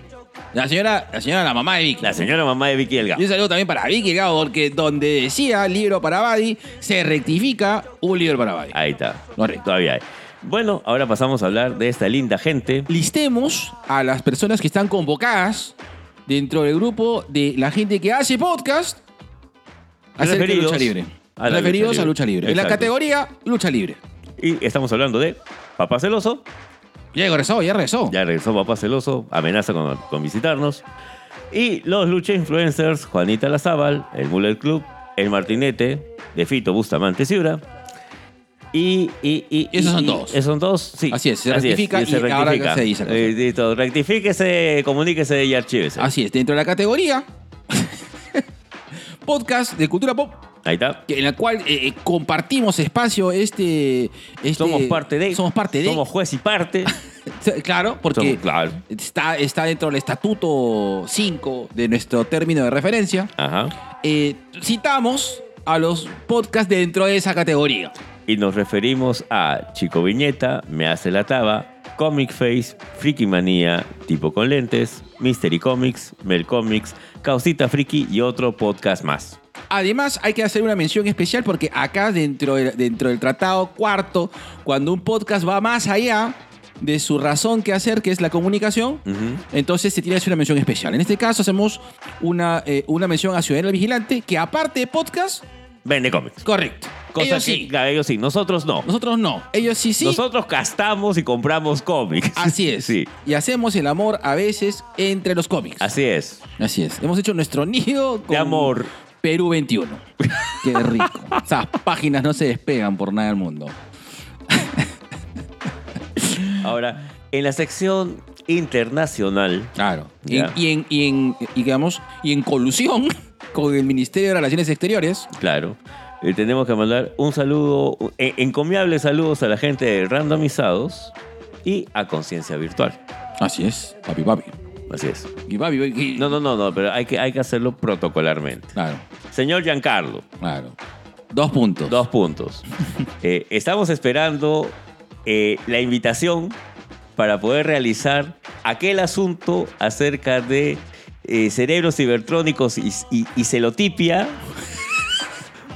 La señora, la señora, la mamá de Vicky. La señora mamá de Vicky Delgado. Y un saludo también para Vicky Delgado, porque donde decía libro para Badi, se rectifica un libro para Badi. Ahí está. Correcto. Todavía hay. Bueno, ahora pasamos a hablar de esta linda gente. Listemos a las personas que están convocadas dentro del grupo de la gente que hace podcast acerca de lucha libre. a Referidos lucha a lucha libre. En la categoría lucha libre. Y estamos hablando de Papá Celoso. Ya regresó, ya regresó. Ya regresó Papá Celoso, amenaza con, con visitarnos. Y los lucha influencers, Juanita Lazábal, el Muller Club, el Martinete, de Fito Bustamante Ciura. Y, y, y, Esos son todos. Esos son todos, sí. Así es, se rectifica se y ahora rectifica. se dice. Eh, listo, rectifíquese, comuníquese y archívese. Así es, dentro de la categoría podcast de cultura pop, Ahí está. en la cual eh, eh, compartimos espacio este, este- Somos parte de. Somos parte de. Somos juez y parte. Claro, porque Somos- claro. está, está dentro del estatuto 5 de nuestro término de referencia. Ajá. Eh, citamos a los podcasts dentro de esa categoría. Y nos referimos a Chico Viñeta, Me Hace la Taba, Comic Face, Friki Manía, Tipo con Lentes, Mystery Comics, Mel Comics, Causita Friki y otro podcast más. Además, hay que hacer una mención especial porque acá dentro del, dentro del tratado cuarto, cuando un podcast va más allá de su razón que hacer, que es la comunicación, entonces se tiene que hacer una mención especial. En este caso hacemos una, eh, una mención a Ciudadela Vigilante, que aparte de podcast, Vende cómics. correcto. Cosa ellos que sí. ellos sí, nosotros no. Nosotros no. Ellos sí, sí. Nosotros gastamos y compramos cómics. Así es. Sí, Y hacemos el amor a veces entre los cómics. así es. Así es. Hemos hecho nuestro nido con De amor. Perú 21. Qué rico. Esas páginas no se despegan por nada del mundo. Ahora, en la sección internacional, Claro. Y, en, y, en, digamos, y en colusión con el Ministerio de Relaciones Exteriores. claro, eh, tenemos que mandar un saludo, eh, encomiables saludos a la gente de Randomizados y a Conciencia Virtual. Así es. Papi, papi. Así es. Y papi. No, no, no, no, pero hay que, hay que hacerlo protocolarmente. Claro, Señor Giancarlo, claro. Dos puntos. dos puntos. Eh, estamos esperando eh, la invitación para poder realizar aquel asunto acerca de eh, cerebros cibertrónicos y, y- y celotipia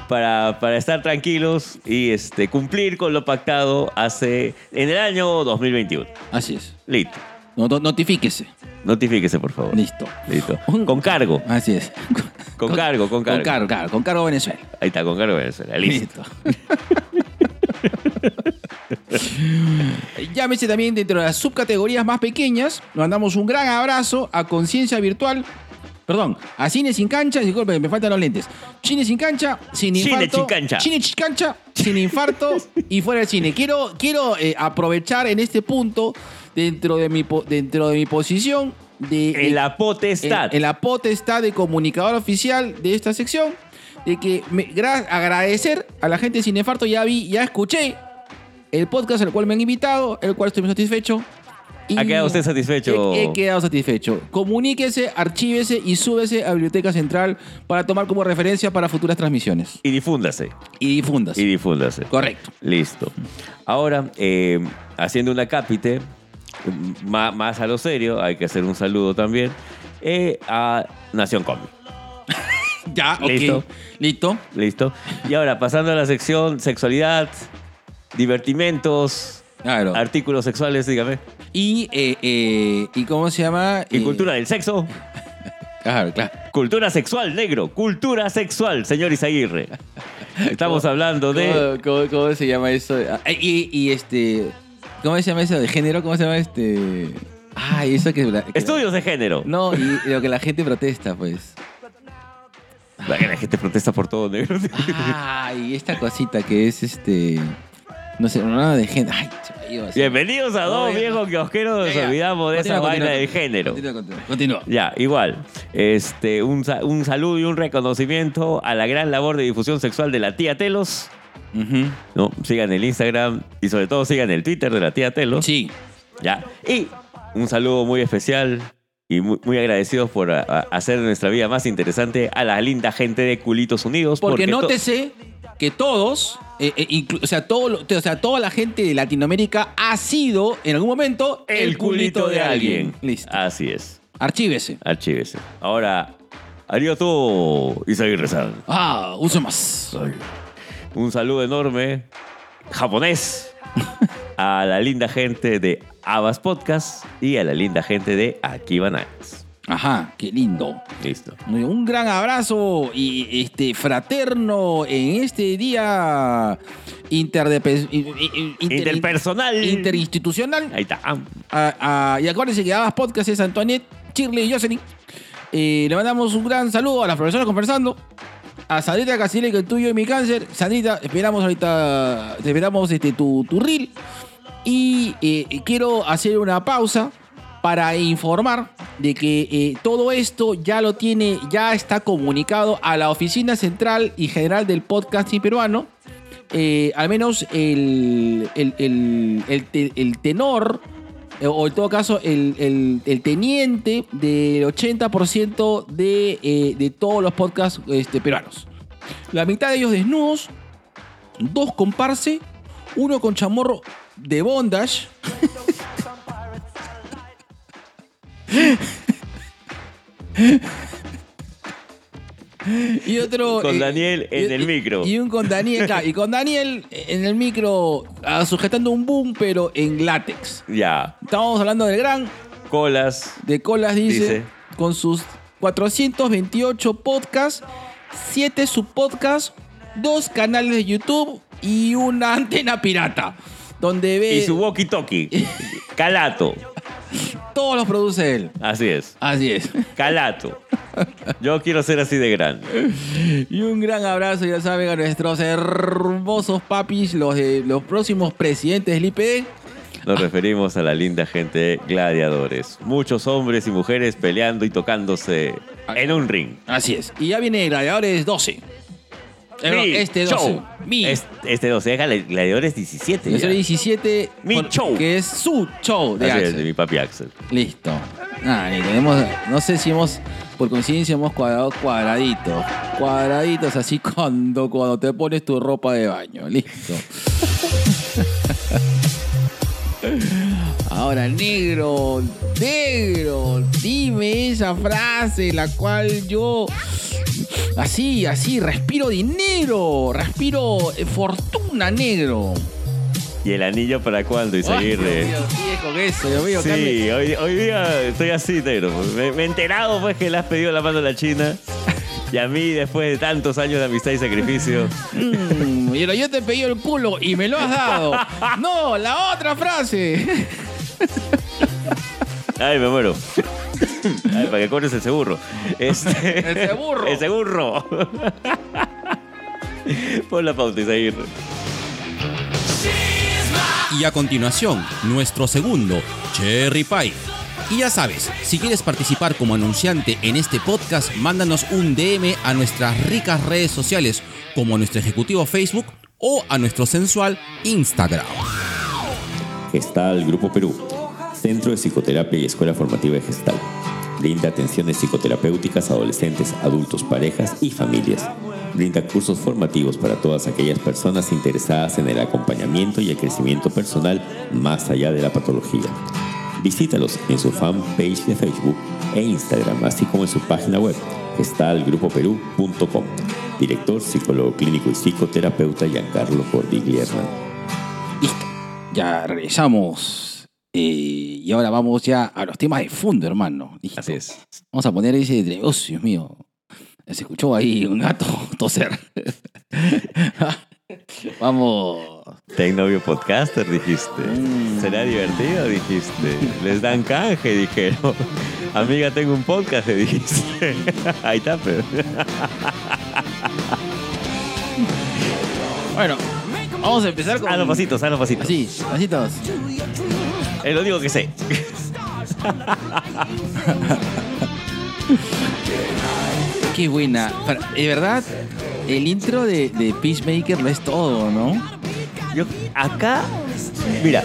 para, para estar tranquilos y este, cumplir con lo pactado hace en el año 2021. Así es. Listo. No- no- notifíquese. Notifíquese, por favor. Listo. Listo. Con cargo. Así es. Con cargo, con cargo. Con cargo. Con cargo Venezuela. Ahí está, con cargo Venezuela. Listo. Llámese también dentro de las subcategorías más pequeñas. Mandamos un gran abrazo a Conciencia Virtual. Perdón, a Cine Sin Cancha. Disculpe, me faltan los lentes. Cine Sin Cancha, sin Cine infarto. Sin Cancha. Cine Sin Cancha, sin infarto y fuera del cine. Quiero, quiero eh, aprovechar en este punto, dentro de mi, dentro de mi posición, de, de- En la potestad. en, en la potestad de comunicador oficial de esta sección, de que me, gra- agradecer a la gente de Cinefarto, ya vi, ya escuché el podcast al cual me han invitado, el cual estoy muy satisfecho. Y- ¿Ha quedado usted satisfecho? He, he quedado satisfecho. Comuníquese, archívese y súbese a Biblioteca Central para tomar como referencia para futuras transmisiones. Y difúndase. Y difundas. Y difúndase. Correcto. Listo. Ahora, eh, haciendo una cápite, ma- más, a lo serio, hay que hacer un saludo también eh, a Nación Comic. Ya, ok. Listo. Listo. Listo. Y ahora, pasando a la sección sexualidad, divertimentos, Claro. artículos sexuales, dígame, Y, eh, eh, ¿y cómo se llama? y Eh, cultura del sexo. Claro, claro. Cultura sexual, negro. Cultura sexual, señor Isaguirre. Estamos hablando de... ¿Cómo, cómo- cómo se llama eso? Ah, Y, y este. ¿Cómo se llama eso de género? ¿Cómo se llama este.? Ay, eso que. la- que- Estudios de género. No, y lo que la gente protesta, pues. La gente protesta por todo, negro. Ay, esta cosita que es este. No sé, nada de género. Ay, se me iba así. Bienvenidos a No, dos viejos kiosqueros. Nos olvidamos de esa Continúa, vaina continúa, del género. Continúa, continúa. Continúa. Ya, igual. Este, un, sa- un saludo y un reconocimiento a la gran labor de difusión sexual de la tía Telos. Ujú. ¿no? Sigan el Instagram y sobre todo sigan el Twitter de la tía Telos. Sí. Ya. Y un saludo muy especial y muy, muy agradecidos por a- a- hacer nuestra vida más interesante a la linda gente de Culitos Unidos. Porque to- nótese que todos, eh, eh, o, sea, todo, o sea, toda la gente de Latinoamérica ha sido en algún momento el culito de alguien. Listo. Así es. Archívese. Archívese. Ahora, arigato Isaguirre-san. Ah, uso más. Un saludo enorme, japonés, a la linda gente de Abas Podcast y a la linda gente de Akiba Nights. Ajá, qué lindo. Listo. Un gran abrazo y este fraterno en este día interdepe- i- i- inter- Interpersonal. interinstitucional. Ahí está. Ah, ah, y acuérdense que Abas Podcast es Antoinette, Shirley y Jocelyn. Eh, le mandamos un gran saludo a las profesoras conversando. A Sandrita Casile, que el tuyo y mi cáncer. Sandrita, esperamos ahorita, esperamos este, tu, tu reel. Y eh, quiero hacer una pausa para informar de que eh, todo esto ya lo tiene, ya está comunicado a la oficina central y general del podcasting peruano. Eh, al menos el, el, el- el te- el tenor, eh, o en todo caso el, teniente del 80% de, de todos los podcasts este, peruanos. La mitad de ellos desnudos, dos con parse, uno con chamorro de bondage. y otro Con eh, Daniel en y- el micro. y un con Daniel claro, y con Daniel en el micro ah, sujetando un boom pero en látex Ya. estamos hablando del gran Colas. de Colas dice, Dice. con sus 428 podcasts, 7 subpodcasts, 2 canales de YouTube y una antena pirata. Donde ve Y su walkie-talkie. Calato. Todos los produce él. Así es. Así es. Calato. Yo quiero ser así de grande. Y un gran abrazo, ya saben, a nuestros hermosos papis, los de los próximos presidentes del IPD. Nos referimos a la linda gente de gladiadores. Muchos hombres y mujeres peleando y tocándose en un ring. Así es. Y ya viene Gladiadores 12. Eh, no, Mi este 12. show. Mi. Es- Este 12. Deja gladiadores 17. Yo ya. soy 17. Mi show. Que es su show de Así es, Axel. de mi papi Axel. Listo. Ah, ni tenemos, no sé si hemos, por coincidencia hemos cuadrado cuadraditos. Cuadraditos así cuando, cuando te pones tu ropa de baño. Listo. Ahora, negro, negro, dime esa frase la cual yo así, así, respiro dinero, respiro eh, fortuna, negro. ¿Y el anillo para cuándo, con eso, Dios mío, Carmen. Sí, hoy, hoy día estoy así, negro. Me, me he enterado pues que le has pedido la mano a la China. Y a mí, después de tantos años de amistad y sacrificio, Mm, pero yo te pedí el culo y me lo has dado. No, la otra frase. Ay, me muero. Ay, para que cobres el seguro. Este... El segurro. El seguro. Pon la pauta, Isaguirre. Y a continuación, nuestro segundo, Cherry Pie. Y ya sabes, si quieres participar como anunciante en este podcast, mándanos un DM a nuestras ricas redes sociales, como a nuestro ejecutivo Facebook o a nuestro sensual Instagram. Está el Grupo Perú. Centro de Psicoterapia y Escuela Formativa de Gestal. Brinda atenciones psicoterapéuticas a adolescentes, adultos, parejas y familias. Brinda cursos formativos para todas aquellas personas interesadas en el acompañamiento y el crecimiento personal más allá de la patología. Visítalos en su fanpage de Facebook e Instagram, así como en su página web, gestalgrupoperú.com. Director, psicólogo clínico y psicoterapeuta Giancarlo Cordiglierna. Listo. Ya regresamos. Eh, y ahora vamos ya a los temas de fondo, hermano. Listo. Así es. Vamos a poner ese de. ¡Oh, Dios mío! Se escuchó ahí un gato toser. vamos. Tecnovio Podcaster, dijiste. Mm. ¿Será divertido? Dijiste. Les dan canje, dijeron. Amiga, tengo un podcast, dijiste. Ahí está, pero. Bueno, vamos a empezar con. A los pasitos, a los pasitos. Así, pasitos. Es lo único que sé. Qué buena. De verdad, el intro de, de Peacemaker lo es todo, ¿no? Yo, acá, mira,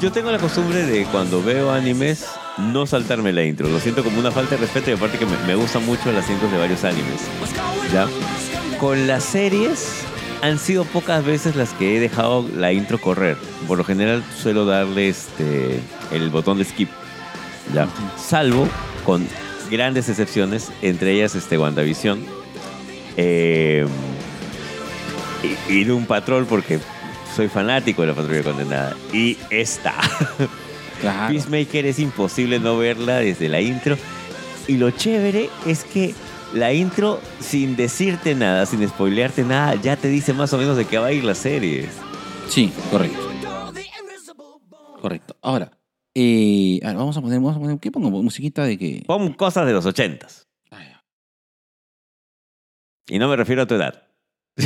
yo tengo la costumbre de cuando veo animes no saltarme la intro. Lo siento como una falta de respeto y aparte que me, me gustan mucho las intros de varios animes. ¿Ya? Con las series han sido pocas veces las que he dejado la intro correr. Por lo general suelo darle este, el botón de skip. ¿Ya? Salvo con grandes excepciones, entre ellas este WandaVision. Eh, y, y de un patrón porque soy fanático de la patrulla condenada. Y esta. Claro. Peacemaker es imposible no verla desde la intro. Y lo chévere es que la intro, sin decirte nada, sin spoilearte nada, ya te dice más o menos de qué va a ir la serie. Sí, correcto. Correcto. Ahora, eh, a ver, vamos a poner, vamos a poner, ¿qué pongo? Musiquita de que. Pon cosas de los ochentas. Y no me refiero a tu edad.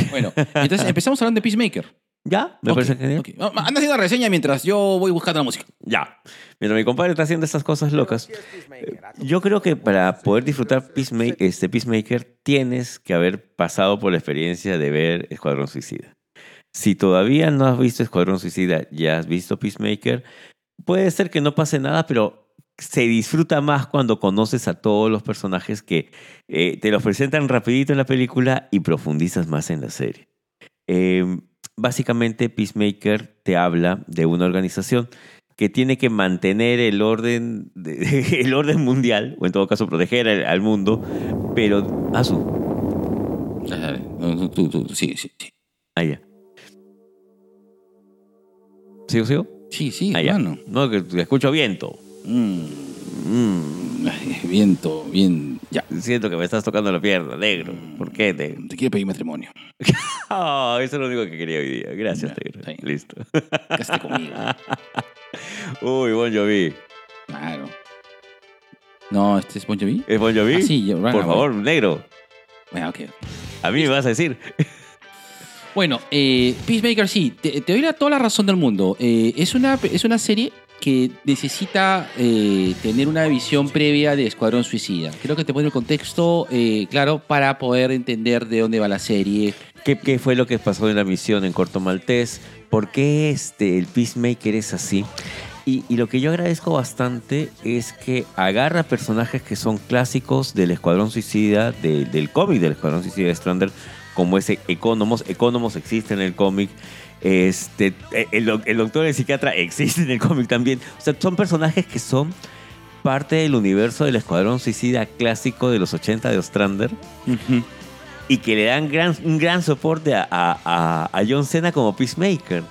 Bueno, entonces empezamos hablando de Peacemaker. ¿Ya? Me parece genial. ok. Ah, Anda haciendo reseña mientras yo voy buscando la música. Ya. Mientras mi compadre está haciendo estas cosas locas, eh, yo creo que para poder disfrutar Peacemaker, este Peacemaker tienes que haber pasado por la experiencia de ver Escuadrón Suicida. Si todavía no has visto Escuadrón Suicida, ya has visto Peacemaker, puede ser que no pase nada, pero se disfruta más cuando conoces a todos los personajes que eh, te los presentan rapidito en la película y profundizas más en la serie. Eh, básicamente Peacemaker te habla de una organización que tiene que mantener el orden, de- el orden mundial, o en todo caso proteger al, al mundo, pero... Ah, su... Tú, tú, sí, sí, sí. Ah, ya. ¿Sigo, sigo? Sí, sí, Ah. No, que escucho viento. Mm, Mm, ay, viento, bien. Ya. siento que me estás tocando la pierna, negro. ¿Por qué, negro? Te quiero pedir matrimonio. Ah, eso es lo único que quería hoy día. Gracias, Ya, negro. Listo. Cásate conmigo. Uy, Bon Jovi. Claro. No, este es Bon Jovi. ¿Es Bon Jovi? Ah, sí, yo- Por favor, negro. Bueno, ok. A mí me vas a decir. Bueno, eh, Peacemaker sí, te, te doy la- toda la razón del mundo. Eh, es, una, es una serie que necesita eh, tener una visión previa de Escuadrón Suicida. Creo que te pone el contexto eh, claro para poder entender de dónde va la serie. ¿Qué, fue lo que pasó en la misión en Corto Maltés? ¿Por qué este, el Peacemaker es así? Y, lo que yo agradezco bastante es que agarra personajes que son clásicos del Escuadrón Suicida, de- del cómic del Escuadrón Suicida de Strander, como ese Economos. Economos existe en el cómic. Este, el, doc- el doctor el psiquiatra existe en el cómic también. O sea, son personajes que son parte del universo del Escuadrón Suicida clásico de los 80 de Ostrander y que le dan gran, un gran soporte a, a- a- a John Cena como Peacemaker.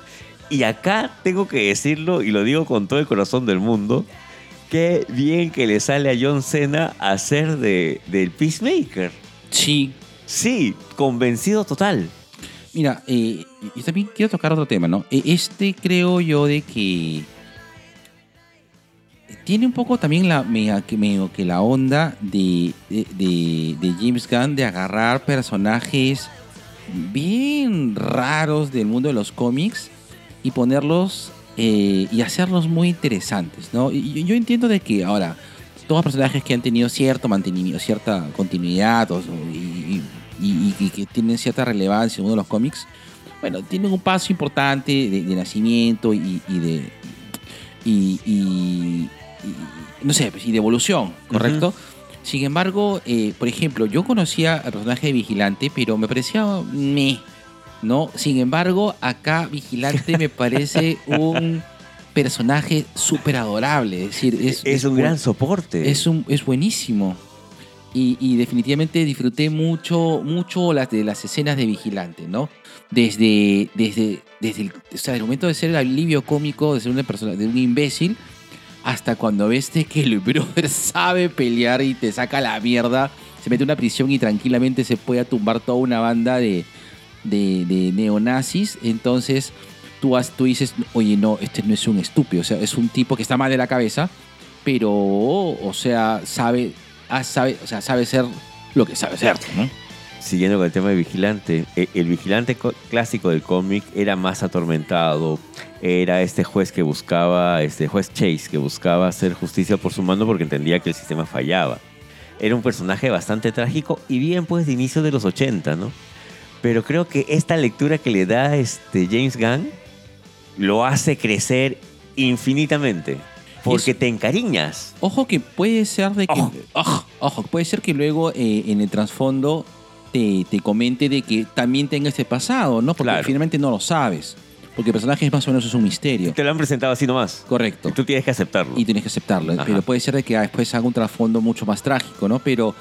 Y acá tengo que decirlo, y lo digo con todo el corazón del mundo, qué bien que le sale a John Cena hacer de, del Peacemaker. Sí. Sí, convencido total. Mira, eh, y también quiero tocar otro tema, ¿no? Eh, Este creo yo de que tiene un poco también la medio que, la onda de, de, de- de James Gunn de agarrar personajes bien raros del mundo de los cómics y ponerlos eh, y hacerlos muy interesantes, ¿no? Y yo, yo entiendo de que ahora todos personajes que han tenido cierto mantenimiento, cierta continuidad o- y, y- y- y que tienen cierta relevancia en uno de los cómics, bueno, tienen un paso importante de, de nacimiento y, y de y, no sé, pues, y de evolución, ¿correcto? Sin embargo, eh, por ejemplo, yo conocía al personaje de Vigilante, pero me parecía me, ¿no? Sin embargo, acá Vigilante me parece un personaje súper adorable, es decir, es, Es un gran soporte. es, un, es buenísimo. Y, definitivamente disfruté mucho, mucho las de las escenas de Vigilante, ¿no? Desde, desde, desde el, o sea, el momento de ser el alivio cómico, de ser una persona, de un imbécil, hasta cuando ves que el brother sabe pelear y te saca la mierda, se mete en una prisión y tranquilamente se puede tumbar toda una banda de, de, de neonazis. Entonces tú, has- tú dices, oye, no, este no es un estúpido, o sea, es un tipo que está mal de la cabeza, pero, o sea, sabe, sabe, o sea, sabe ser lo que sabe ser. Siguiendo con el tema de Vigilante, eh, el Vigilante co- clásico del cómic era más atormentado, era este juez que buscaba, este juez Chase, que buscaba hacer justicia por su mano porque entendía que el sistema fallaba. Era un personaje bastante trágico y bien pues de inicio de los 80, ¿no? Pero creo que esta lectura que le da este James Gunn lo hace crecer infinitamente. Porque Es- te encariñas. Ojo que puede ser de que. Ojo. Ojo, ojo, puede ser que luego eh, en el trasfondo te, te comente de que también tenga este pasado, ¿no? Porque Claro. finalmente no lo sabes. Porque el personaje es más o menos es un misterio. Te lo han presentado así nomás. Correcto. Y tú tienes que aceptarlo. Y tienes que aceptarlo. Ajá. Pero puede ser de que ah, después haga un trasfondo mucho más trágico, ¿no? Pero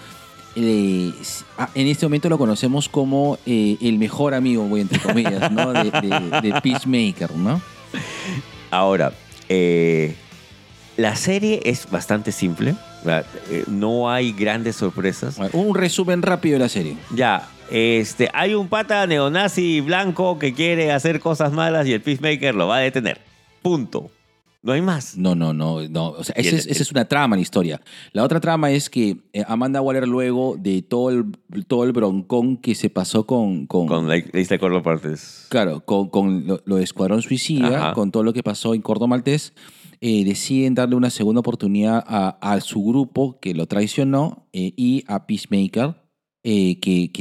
eh, ah, en este momento lo conocemos como eh, el mejor amigo, voy entre comillas, ¿no? De, de- de Peacemaker, ¿no? Ahora, eh, la serie es bastante simple. Eh, no hay grandes sorpresas. Un resumen rápido de la serie. Ya, este, hay un pata neonazi blanco que quiere hacer cosas malas y el Peacemaker lo va a detener. Punto. No hay más. No, no, no, no. O sea, esa es, esa es una trama en la historia. La otra trama es que eh, Amanda Waller luego de todo el, todo el broncón que se pasó con... con, Con la lista de Partes. Claro, con, con lo, lo de Escuadrón Suicida, Ajá. con todo lo que pasó en Córdoba Maltés, eh, deciden darle una segunda oportunidad a, a su grupo que lo traicionó eh, y a Peacemaker, eh, que,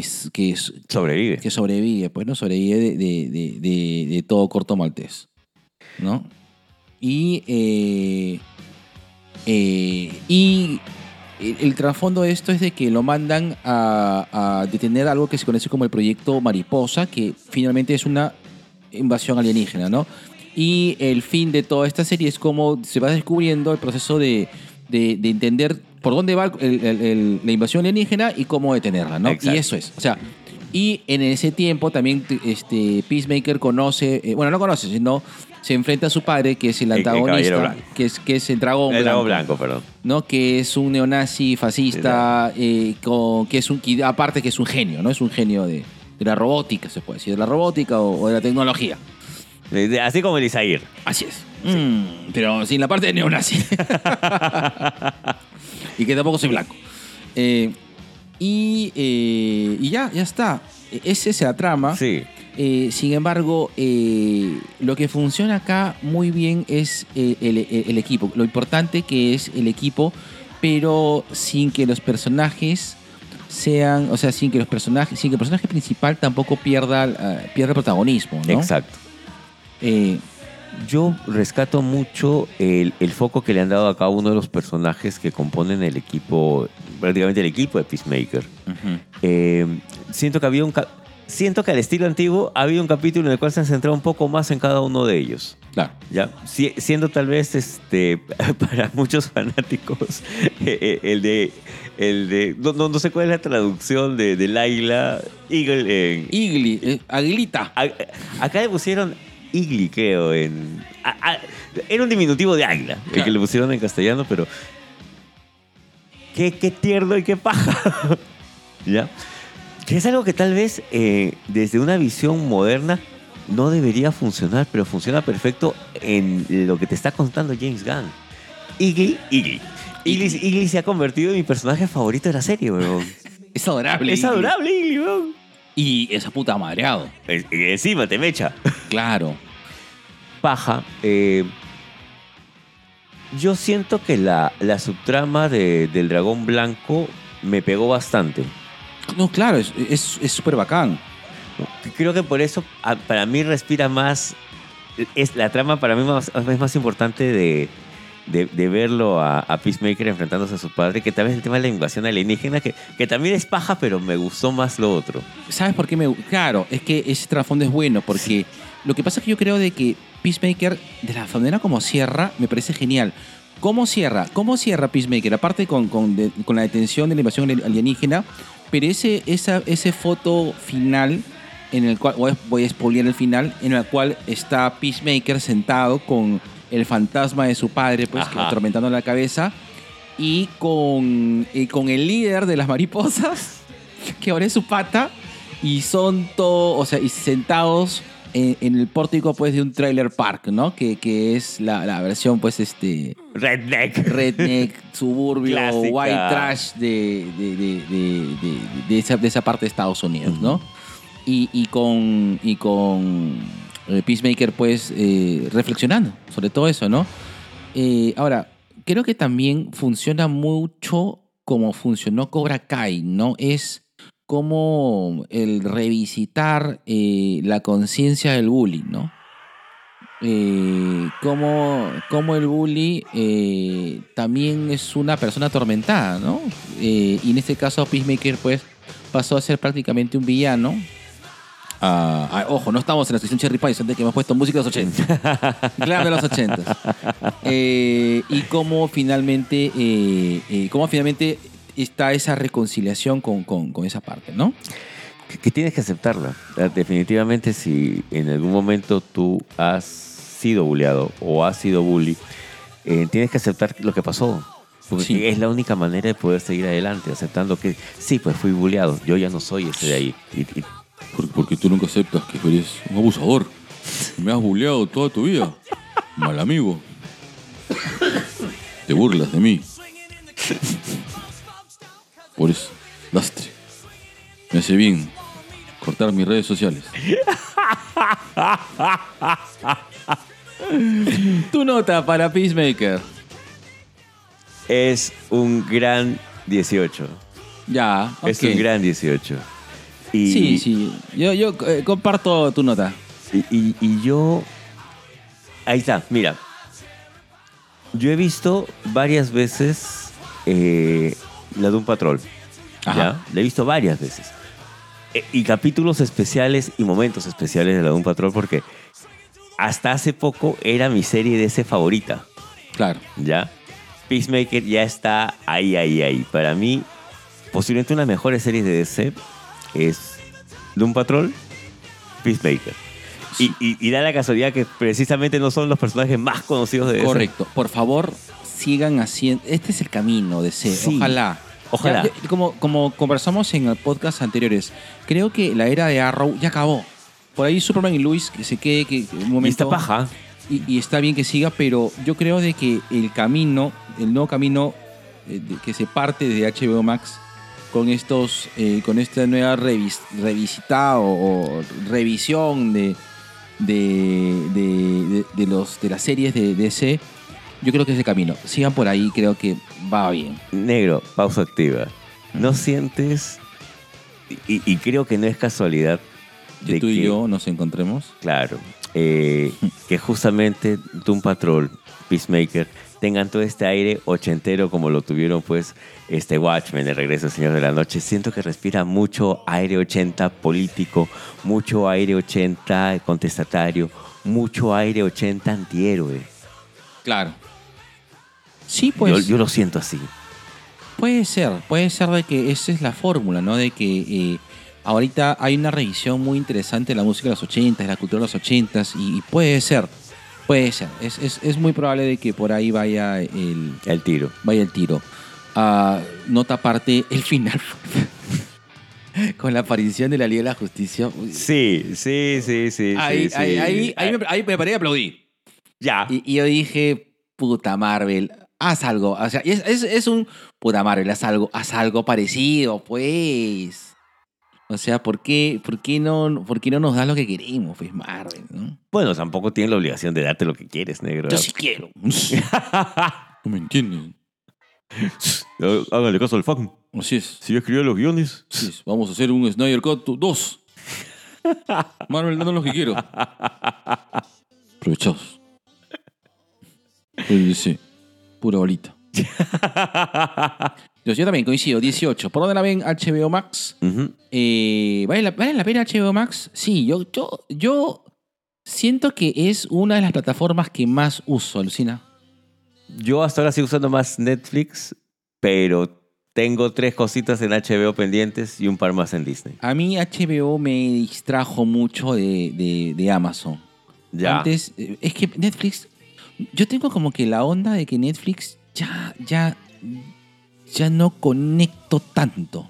Sobrevive. que sobrevive, pues, ¿no? Sobrevive de, de, de, de- de todo Corto Maltés, ¿no? Y, y el, el trasfondo de esto es de que lo mandan a, a detener algo que se conoce como el proyecto Mariposa, que finalmente es una invasión alienígena, ¿no? Y el fin de toda esta serie es cómo se va descubriendo el proceso de, de- de entender por dónde va el- el- el- la invasión alienígena y cómo detenerla, ¿no? Exacto. Y eso es. O sea, y en ese tiempo también este, Peacemaker conoce, eh, bueno, no conoce, sino se enfrenta a su padre, que es el El- el antagonista, blanco. que es, que es el dragón el blanco. dragón blanco, perdón. ¿no? Que es un neonazi fascista, eh, con- que es un, que aparte que es un genio, ¿no? Es un genio de, de la robótica, se puede decir, de la robótica o, o de la tecnología. Así como el Isair. Así es. Mm, pero sin la parte de neonazi. y que tampoco soy blanco. Eh, y, eh, y ya, ya está. Es esa la trama. Sí. Eh, sin embargo, eh, lo que funciona acá muy bien es el, el- el equipo. Lo importante que es el equipo, pero sin que los personajes sean, o sea, sin que los personajes, sin que el personaje principal tampoco pierda, eh, pierda protagonismo, ¿no? Exacto. Eh, Yo rescato mucho el, el foco que le han dado a cada uno de los personajes que componen el equipo, prácticamente el equipo de Peacemaker. Eh, siento que había un siento que al estilo antiguo había un capítulo en el cual se han centrado un poco más en cada uno de ellos. Claro. Ya, Si- siendo tal vez este para muchos fanáticos eh, el de el de no, no, no sé cuál es la traducción de, de Laila Eagle en Igli, eh, Aguilita. a- acá le pusieron Igli creo en a- a- era un diminutivo de águila el que le pusieron en castellano pero qué, qué tierno y qué paja ya que es algo que tal vez eh, desde una visión moderna no debería funcionar, pero funciona perfecto en lo que te está contando James Gunn. Iggy, Iggy. Iggy, Iggy se ha convertido en mi personaje favorito de la serie, weón. Es adorable. Es adorable, Iggy, weón. Y esa puta madreado. Es- y encima te mecha. Claro. Paja. eh, yo siento que la, la subtrama de- del dragón blanco me pegó bastante. No, claro, es es- es súper bacán. Creo que por eso a- para mí respira más es la trama para mí más- es más importante de, de, verlo a, Peacemaker enfrentándose a su padre, que también es el tema de la invasión alienígena, que, que también es paja, pero me gustó más lo otro. ¿Sabes por qué me Claro, es que ese trasfondo es bueno, porque lo que pasa es que yo creo de que Peacemaker, de la manera como cierra, me parece genial. ¿Cómo cierra? ¿Cómo cierra Peacemaker? Aparte con, con, con la detención de la invasión alienígena, pero ese, esa ese foto final, en el cual, voy a spoilear el final, en el cual está Peacemaker sentado con el fantasma de su padre, pues, Ajá. atormentando la cabeza, y con, y con el líder de las mariposas, que ahora es su pata, y son todos, o sea, y sentados en, en el pórtico, pues, de un trailer park, ¿no? Que, que es la, la versión, pues, este, Redneck. redneck, suburbio, Clásica. white trash de, de, de- de- esa, de esa parte de Estados Unidos, ¿no? Y, y con, y con Peacemaker, pues, eh, reflexionando sobre todo eso, ¿no? Eh, ahora, creo que también funciona mucho como funcionó Cobra Kai, ¿no? Es como el revisitar eh, la conciencia del bully, ¿no? Eh, como, como el bully eh, también es una persona atormentada, ¿no? Eh, y en este caso Peacemaker pues pasó a ser prácticamente un villano. Ah, ah, ojo, no estamos en la sección Cherry Pie, de que hemos puesto música de los 80. Glam de los 80. Eh, y cómo finalmente, eh, eh, cómo finalmente está esa reconciliación con, con- con esa parte, ¿no? que, que tienes que aceptarla. Eh, Definitivamente, si en algún momento tú has sido bulleado o has sido bully, eh, tienes que aceptar lo que pasó. Porque Sí. es la única manera de poder seguir adelante, aceptando que sí, pues fui bulleado, yo ya no soy ese de ahí. Y- y Porque tú nunca aceptas que eres un abusador. Me has bulleado toda tu vida. Mal amigo. Te burlas de mí. Por eso, lastre. Me hace bien cortar mis redes sociales. Tu nota para Peacemaker. es un gran 18. Ya, Es ok. un gran 18. Y, Sí, sí. Yo, yo eh, comparto tu nota. Y, y- y yo. Ahí está, mira. Yo he visto varias veces eh, la de un patrol. Ajá. ¿ya? La he visto varias veces. Eh, y capítulos especiales y momentos especiales de la de un patrol porque hasta hace poco era mi serie de ese favorita. Claro. ¿Ya? Peacemaker ya está ahí, ahí, ahí. Para mí, posiblemente una de las mejores series de DC es Doom Patrol, Peacemaker. Y, y- y da la casualidad que precisamente no son los personajes más conocidos de. Correcto. Por favor, sigan haciendo. Este es el camino de. Sí. Ojalá. Ojalá. Ya, como, como conversamos en el podcast anteriores, creo que la era de Arrow ya acabó. Por ahí Superman y Luis que se quede que un momento. Y esta paja. y, y está bien que siga, pero yo creo de que el camino, el nuevo camino eh, que se parte de HBO Max con estos, eh, con esta nueva revis- revisitada o, revisión de, de, de- de- de los, de las series de DC, yo creo que es el camino. Sigan por ahí, creo que va bien. Negro, pausa activa. ¿No sientes, y, y creo que no es casualidad, Que de tú y que- yo nos encontremos. Claro. eh, que justamente Doom Patrol, Peacemaker, tengan todo este aire ochentero como lo tuvieron pues este Watchmen, el regreso Señor de la Noche. Siento que respira mucho aire 80 político, mucho aire 80 contestatario, mucho aire 80 antihéroe. Claro. Sí, pues. yo, yo lo siento así. Puede ser, puede ser de que esa es la fórmula, ¿no? De que eh, ahorita hay una revisión muy interesante de la música de los 80, de la cultura de los 80 y, y puede ser, puede ser. Es, es- es muy probable de que por ahí vaya el, El tiro. vaya el tiro. Ah, nota aparte, el final con la aparición de la Liga de la Justicia. Sí, sí, sí, sí. ahí, sí, sí. ahí, ahí, ahí me, ahí me paré y aplaudí. Ya. Y, y yo dije, puta Marvel, haz algo. O sea, es, es, es un puta Marvel, haz algo, haz algo parecido, pues. O sea, ¿por qué, por qué, no, por qué no nos da lo que queremos, pues, Marvel? ¿no? Bueno, tampoco tienen la obligación de darte lo que quieres, negro. Yo sí quiero. No me entienden. Hágale caso al fan. Así es. Si yo escribí los guiones. Así es. Vamos a hacer un Snyder Cut 2. Marvel, no lo que quiero. Aprovechados. Pues, sí, pura bolita. Yo, también coincido, 18. ¿Por dónde la ven HBO Max? Eh, ¿vale, la, vale la pena HBO Max? Sí, yo, yo, yo siento que es una de las plataformas que más uso, Lucina. Yo hasta ahora sigo usando más Netflix, pero tengo tres cositas en HBO pendientes y un par más en Disney. A mí HBO me distrajo mucho de, de- de Amazon. Ya. Antes, eh, es que Netflix, yo tengo como que la onda de que Netflix ya, ya, ya no conecto tanto.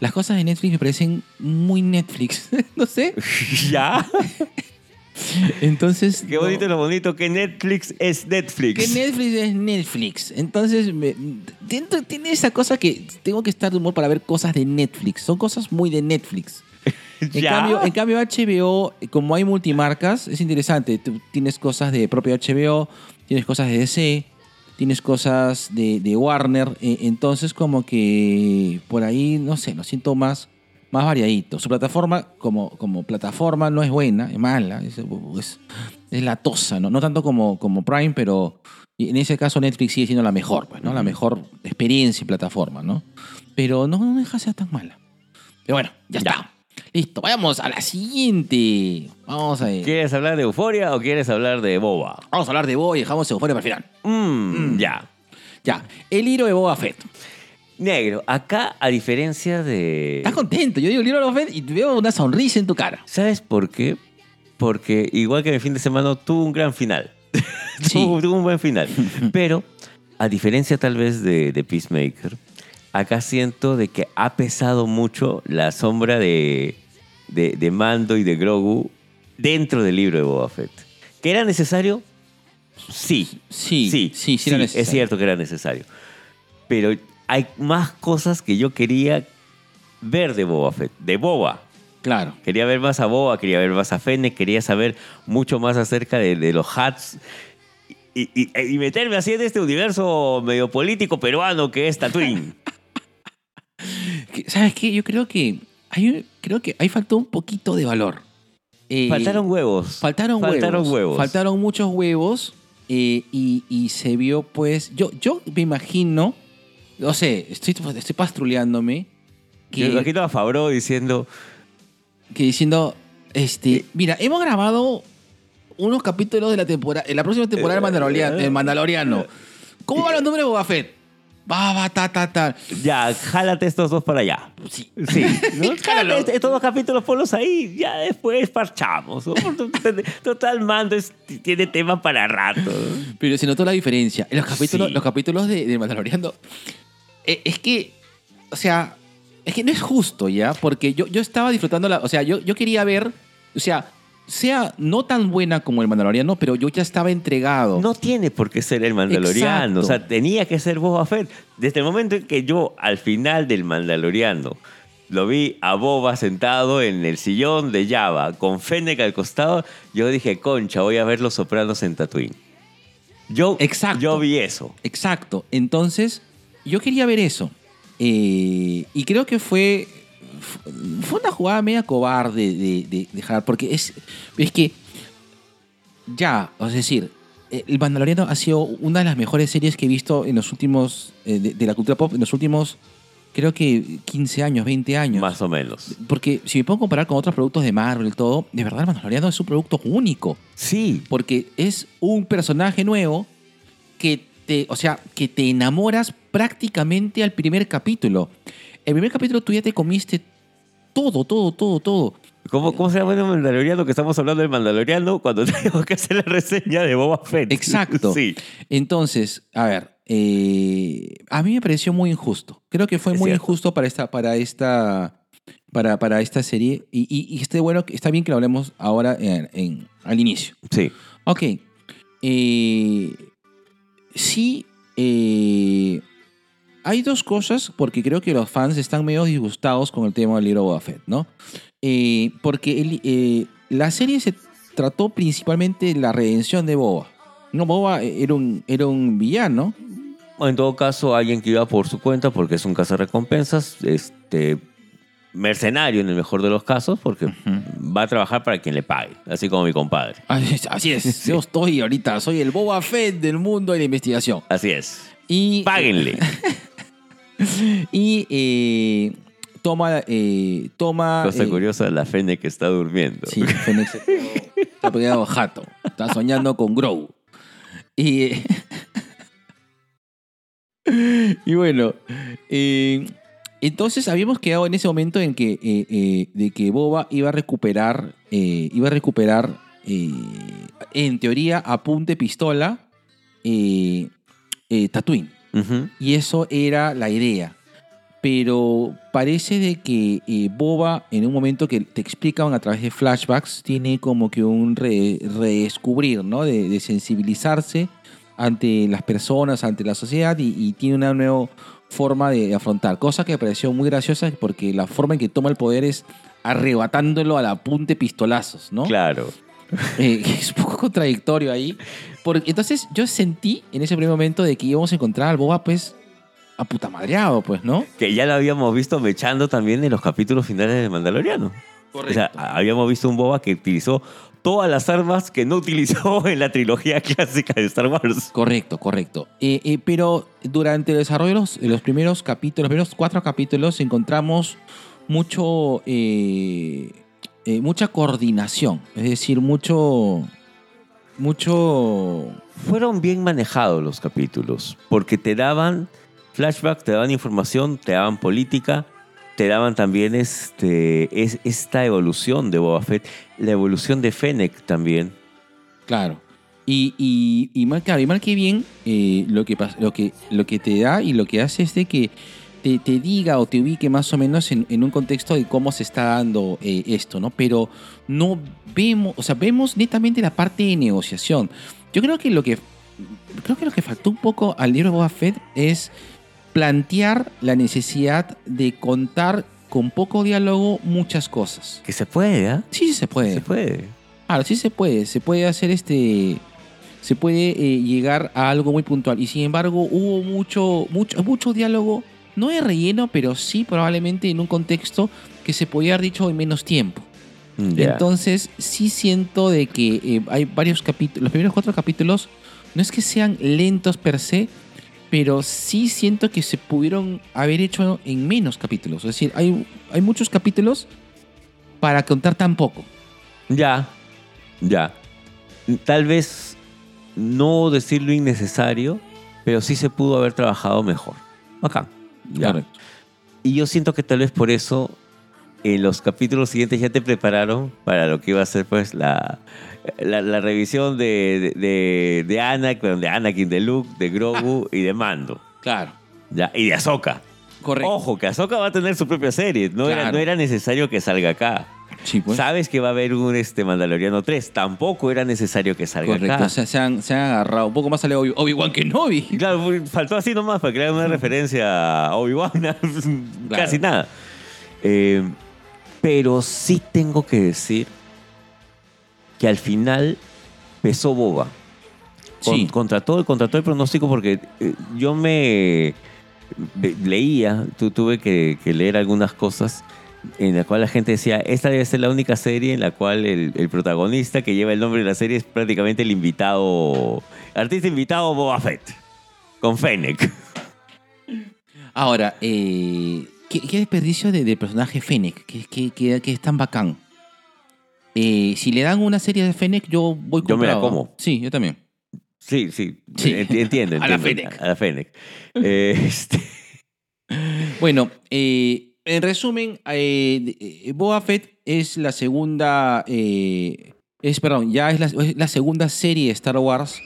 Las cosas de Netflix me parecen muy Netflix, no sé. ¿Ya? Entonces, Qué bonito lo bonito que Netflix es Netflix. que Netflix es Netflix. Entonces, me- dentro- tiene esa cosa que tengo que estar de humor para ver cosas de Netflix. Son cosas muy de Netflix. En cambio, en cambio, HBO, como hay multimarcas, es interesante. Tú tienes cosas de propio HBO, tienes cosas de DC, tienes cosas de, de Warner. eh, entonces, como que por ahí, no sé, lo siento más, más variadito. Su plataforma, como, como plataforma, no es buena, es mala, es, es, es latosa, ¿no? No tanto como, como Prime, pero en ese caso Netflix sigue siendo la mejor, pues, ¿no? La mejor experiencia y plataforma, ¿no? Pero no, no deja de ser tan mala. Pero bueno, ya, está. Listo, vayamos a la siguiente. Vamos a ver. ¿Quieres hablar de Euforia o quieres hablar de Boba? Vamos a hablar de Boba y dejamos Euforia para el final. Mm, Ya. Ya, el hilo de Boba Fett. Negro, acá, a diferencia de... ¿Estás contento? Yo digo el hilo de Boba Fett y veo una sonrisa en tu cara. ¿Sabes por qué? Porque igual que en el fin de semana tuvo un gran final. Sí. tuvo, tuvo un buen final. Pero, a diferencia tal vez de, de Peacemaker, acá siento de que ha pesado mucho la sombra de, de, de Mando y de Grogu dentro del libro de Boba Fett. ¿Que era necesario? Sí. Sí, Sí, sí, sí era necesario. Es cierto que era necesario. Pero hay más cosas que yo quería ver de Boba Fett, de Boba. Claro. Quería ver más a Boba, quería ver más a Fennec, quería saber mucho más acerca de, de los hats y, y- y meterme así en este universo medio político peruano que es Tatooine. ¿Sabes qué? Yo creo que creo que ahí faltó un poquito de valor. Eh, Faltaron huevos. Faltaron, Faltaron huevos. huevos. Faltaron muchos huevos eh, y, y se vio pues... Yo, yo me imagino, no sé, estoy, estoy pastruleándome, Yo me que, imagino a Fabro diciendo, que diciendo, este, mira, hemos grabado unos capítulos de la temporada, en la próxima temporada del Mandaloriano. ¿Cómo van los números de Boba Fett? Va, va, ta, ta, ta. ya, jálate estos dos para allá. Sí. Sí. Jálate estos dos capítulos, ponlos ahí, ya después parchamos. ¿no? Total, Mando es- tiene tema para rato. Pero se notó la diferencia. En los capítulos, Sí. los capítulos de, de Mandaloriano. eh, es que, o sea, es que no es justo ya, porque yo, yo estaba disfrutando la. O sea, yo, yo quería ver, o sea, sea no tan buena como el Mandaloriano, pero yo ya estaba entregado. No tiene por qué ser el Mandaloriano. Exacto. O sea, tenía que ser Boba Fett. Desde el momento en que yo, al final del Mandaloriano, lo vi a Boba sentado en el sillón de Java, con Fennec al costado, yo dije, concha, voy a ver los sopranos en Tatooine. Yo, Exacto. yo vi eso. Exacto. Entonces, yo quería ver eso. Eh, y creo que fue. Fue una jugada media cobarde de, de dejar. Porque es. Es que. Ya, es decir, eh, El Mandaloriano ha sido una de las mejores series que he visto en los últimos. eh, de, de la cultura pop, en los últimos. Creo que 15 años, 20 años. Más o menos. Porque si me puedo comparar con otros productos de Marvel y todo, de verdad el Mandaloriano es un producto único Sí. porque es un personaje nuevo que te, o sea, que te enamoras prácticamente al primer capítulo. El primer capítulo tú ya te comiste todo, todo, todo, todo. ¿Cómo, ¿Cómo se llama el Mandaloriano? Que estamos hablando del Mandaloriano cuando tenemos que hacer la reseña de Boba Fett. Exacto. Sí. Entonces, a ver, eh, a mí me pareció muy injusto. Creo que fue Es muy cierto. injusto para esta, para esta, para, para esta serie y, y, y está bueno, está bien que lo hablemos ahora en- en- al inicio. Sí. Ok. Eh, sí, eh, hay dos cosas porque creo que los fans están medio disgustados con el tema del libro Boba Fett, ¿no? Eh, porque el- eh, la serie se trató principalmente de la redención de Boba. No, Boba era un, era un villano. En todo caso, alguien que iba por su cuenta porque es un cazarrecompensas, este, mercenario en el mejor de los casos, porque va a trabajar para quien le pague, así como mi compadre. Así es, así es. Yo estoy ahorita, soy el Boba Fett del mundo de la investigación. Así es. Y, Páguenle. y eh, toma, eh, toma. Cosa eh, curiosa, la Fene que está durmiendo. Sí, Fennec está pegado jato. Está soñando con Grow. Y, eh, y bueno, entonces habíamos quedado en ese momento en que, de que Boba iba a recuperar, iba a recuperar, en teoría, a punte pistola, eh, Y eso era la idea. Pero parece de que eh, Boba, en un momento que te explican a través de flashbacks, tiene como que un re- redescubrir, ¿no? De, de sensibilizarse ante las personas, ante la sociedad y, y tiene una nueva forma de afrontar. Cosa que me pareció muy graciosa porque la forma en que toma el poder es arrebatándolo al apunte pistolazos, ¿no? Claro. Eh, es un poco contradictorio ahí. Porque, entonces yo sentí en ese primer momento de que íbamos a encontrar al Boba, pues, a puta madreado, pues, ¿no? Que ya lo habíamos visto mechando también en los capítulos finales de Mandaloriano. O sea, habíamos visto un Boba que utilizó todas las armas que no utilizó en la trilogía clásica de Star Wars. Correcto, correcto. Eh, eh, pero durante el desarrollo de los, primeros capítulos, los primeros cuatro capítulos, encontramos mucho, eh, eh, mucha coordinación. Es decir, mucho, mucho... Fueron bien manejados los capítulos, porque te daban flashbacks, te daban información, te daban política, te daban también este, es, esta evolución de Boba Fett, la evolución de Fennec también. Claro. Y, y, y bien, eh, lo, que, lo, que, lo que te da y lo que hace es de que te, te diga o te ubique más o menos en, en un contexto de cómo se está dando eh, esto, ¿no? Pero no vemos, o sea, vemos netamente la parte de negociación. Yo creo que lo que creo que lo que faltó un poco al libro de Boba Fett es plantear la necesidad de contar con poco diálogo muchas cosas. Que se puede, ¿ah? Sí, sí se puede. Se puede. Claro, sí se puede. Se puede hacer este. Se puede eh, llegar a algo muy puntual. Y sin embargo, hubo mucho, mucho, mucho diálogo. No de relleno, pero sí probablemente en un contexto que se podía haber dicho en menos tiempo. Ya. Entonces, sí siento de que eh, hay varios capítulos. Los primeros cuatro capítulos no es que sean lentos per se, pero sí siento que se pudieron haber hecho en menos capítulos. Es decir, hay, hay muchos capítulos para contar tan poco. Ya, ya. Tal vez no decirlo innecesario, pero sí se pudo haber trabajado mejor. Acá. Ya. Y yo siento que tal vez por eso en los capítulos siguientes ya te prepararon para lo que iba a ser pues la, la, la revisión de, de, de, Anakin, de Anakin, de Luke, de Grogu y de Mando. Claro. Ya, y de Ahsoka. Correcto. Ojo, que Ahsoka va a tener su propia serie. No, era, no era necesario que salga acá. Sí, pues. Sabes que va a haber un este, Mandaloriano 3. Tampoco era necesario que salga Correcto. acá. O sea, se han, se han agarrado. Un poco más sale Obi- Obi-Wan que Novi. Claro, faltó así nomás para crear una referencia a Obi-Wan. Casi nada. Eh, pero sí tengo que decir que al final pesó Boba. Con- Sí. Contra, todo, contra todo el pronóstico, porque eh, yo me ve- leía, tu- tuve que, que leer algunas cosas en la cual la gente decía, esta debe ser la única serie en la cual el, el protagonista que lleva el nombre de la serie es prácticamente el invitado, artista invitado Boba Fett, con Fennec. Ahora, eh, ¿qué, qué desperdicio de, de personaje Fennec, que, que, que- que es tan bacán. Eh, si le dan una serie de Fennec, yo voy Yo me la como. Sí, yo también. Sí, sí, Sí. enti- entiendo, entiendo. A la Fennec. A la Fennec. Eh, este, Bueno, eh, en resumen, eh, eh, Boba Fett es la segunda. eh, es, perdón, ya es la, es la segunda serie de Star Wars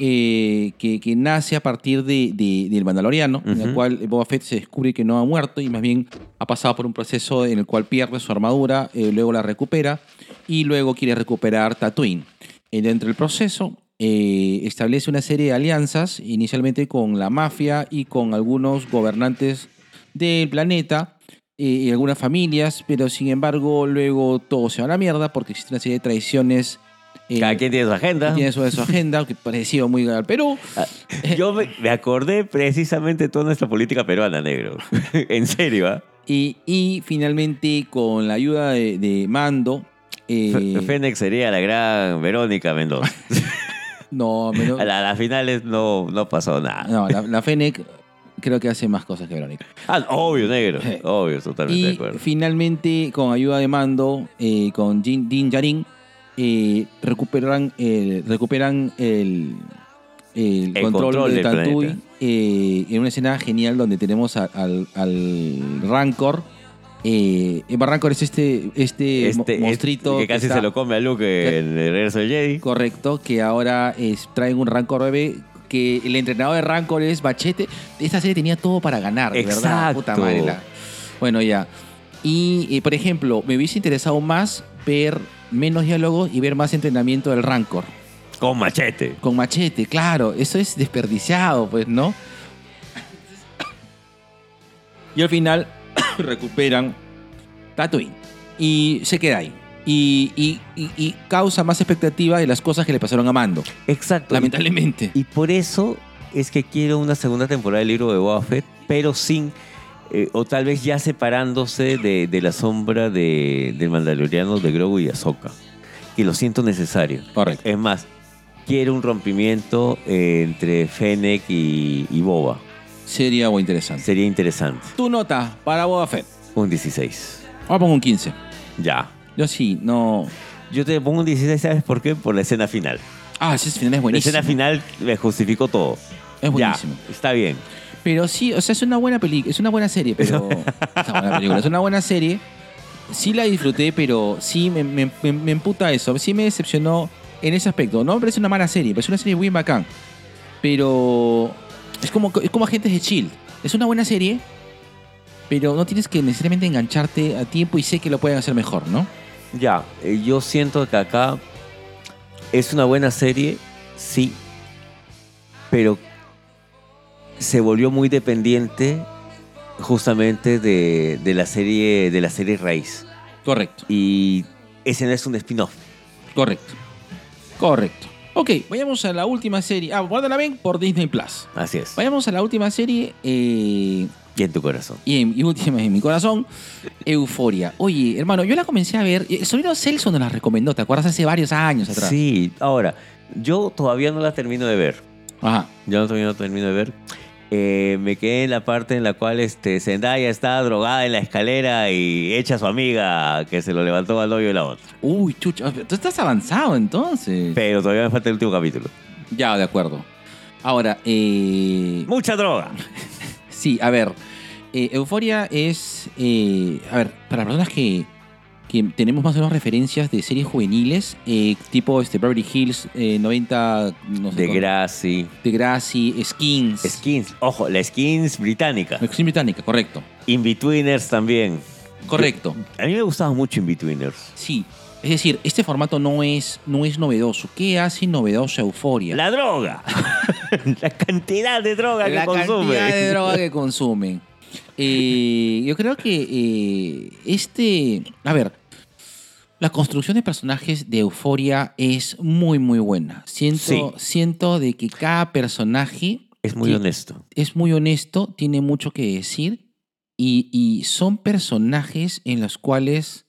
eh, que, que nace a partir de, de- del Mandaloriano, en la cual Boba Fett se descubre que no ha muerto y más bien ha pasado por un proceso en el cual pierde su armadura, luego la recupera y luego quiere recuperar Tatooine. Dentro del proceso, eh, establece una serie de alianzas, inicialmente con la mafia y con algunos gobernantes del planeta y algunas familias, pero sin embargo luego todo se va a la mierda porque existe una serie de traiciones. eh, cada quien tiene su agenda. tiene su, su agenda, que pareció muy al Perú. Ah, Yo me, me acordé precisamente de toda nuestra política peruana, negro. en serio, ¿ah? Y, y finalmente, con la ayuda de, de Mando, eh, F- Fennec sería la gran Verónica Mendoza. no, A la- a las finales no, no pasó nada. no, la, la creo que hace más cosas que Verónica. Ah, obvio, negro. Obvio, totalmente de acuerdo. finalmente, con ayuda de Mando, eh, con Jin, Din Djarin, eh, recuperan el, recuperan el, el El control, control de planeta. eh, en una escena genial donde tenemos a- al, al Rancor. Eh, el Rancor es este, este, mo- Este, monstruito que casi está- se lo come a Luke que- en el regreso del Jedi. Correcto, que ahora es- traen un Rancor bebé. Que el entrenador de Rancor es Bachete. Esta serie tenía todo para ganar, de verdad. Exacto. Puta madre. la- Bueno, ya. Y, eh, por ejemplo, me hubiese interesado más ver menos diálogos y ver más entrenamiento del Rancor. Con machete. Con Machete, claro. Eso es desperdiciado, pues, ¿no? Y al final recuperan Tatooine. Y se queda ahí. Y, y- y- y causa más expectativa de las cosas que le pasaron a Mando. Exacto. Lamentablemente. Y por eso es que quiero una segunda temporada del libro de Boba Fett, pero sin, eh, o tal vez ya separándose de, de la sombra de, del Mandaloriano de Grogu y Ahsoka. Y lo siento necesario. Correcto. Es más, quiero un rompimiento eh, entre Fennec y, y Boba. Sería algo interesante. Sería interesante. Tu nota para Boba Fett. Un 16. Ahora pongo un 15. Ya. Yo sí, no. Yo te pongo un 16, ¿sabes por qué? Por la escena final. Ah, ese final es La buenísimo. escena final me justificó todo. Es buenísimo. Ya, está bien. Pero sí, o sea, es una buena película, es una buena serie, pero. es una buena película, es una buena serie. Sí la disfruté, pero sí me, me- me- me emputa eso. Sí me decepcionó en ese aspecto. No me parece una mala serie, me parece una serie muy bacán. Pero. Es como, es como Agentes de Chill. Es una buena serie, pero no tienes que necesariamente engancharte a tiempo y sé que lo pueden hacer mejor, ¿no? Ya, eh, yo siento que acá es una buena serie, sí, pero se volvió muy dependiente justamente de, de la serie de la serie raíz Correcto, y ese no es un spin-off. correcto. Correcto. Ok, vayamos a la última serie. Ah, ¿cuándo la ven? Por Disney Plus. Así es. Vayamos a la última serie. eh, Y en tu corazón. y, en, y última en mi corazón, Euforia. Oye, hermano, yo la comencé a ver. El sobrino Celso nos la recomendó, ¿te acuerdas? Hace varios años atrás. Sí, ahora, yo todavía no la termino de ver. Ajá. Yo todavía no termino de ver. Eh, me quedé en la parte en la cual este, Zendaya está drogada en la escalera y echa a su amiga que se lo levantó al novio de la otra. Uy, chucha. Tú estás avanzado entonces. Pero todavía me falta el último capítulo. Ya, de acuerdo. Ahora, eh, Mucha droga. sí, a ver. Eh, Euforia es. eh, a ver, para personas que, que tenemos más o menos referencias de series juveniles, eh, tipo este, Beverly Hills eh, 90. No sé De Grassy. de Grassy, Skins. Skins. Ojo, la Skins británica. Skins británica, correcto. Inbetweeners también. Correcto. A mí me gustaba mucho Inbetweeners. Sí. Es decir, este formato no es, no es novedoso. ¿Qué hace novedoso Euforia? La droga. la cantidad de droga que La consume. cantidad de droga que consumen. Eh, yo creo que eh, este. A ver. La construcción de personajes de Euforia es muy, muy buena. Siento, Sí. siento de que cada personaje Es muy honesto. es muy honesto, tiene mucho que decir y, y son personajes en los cuales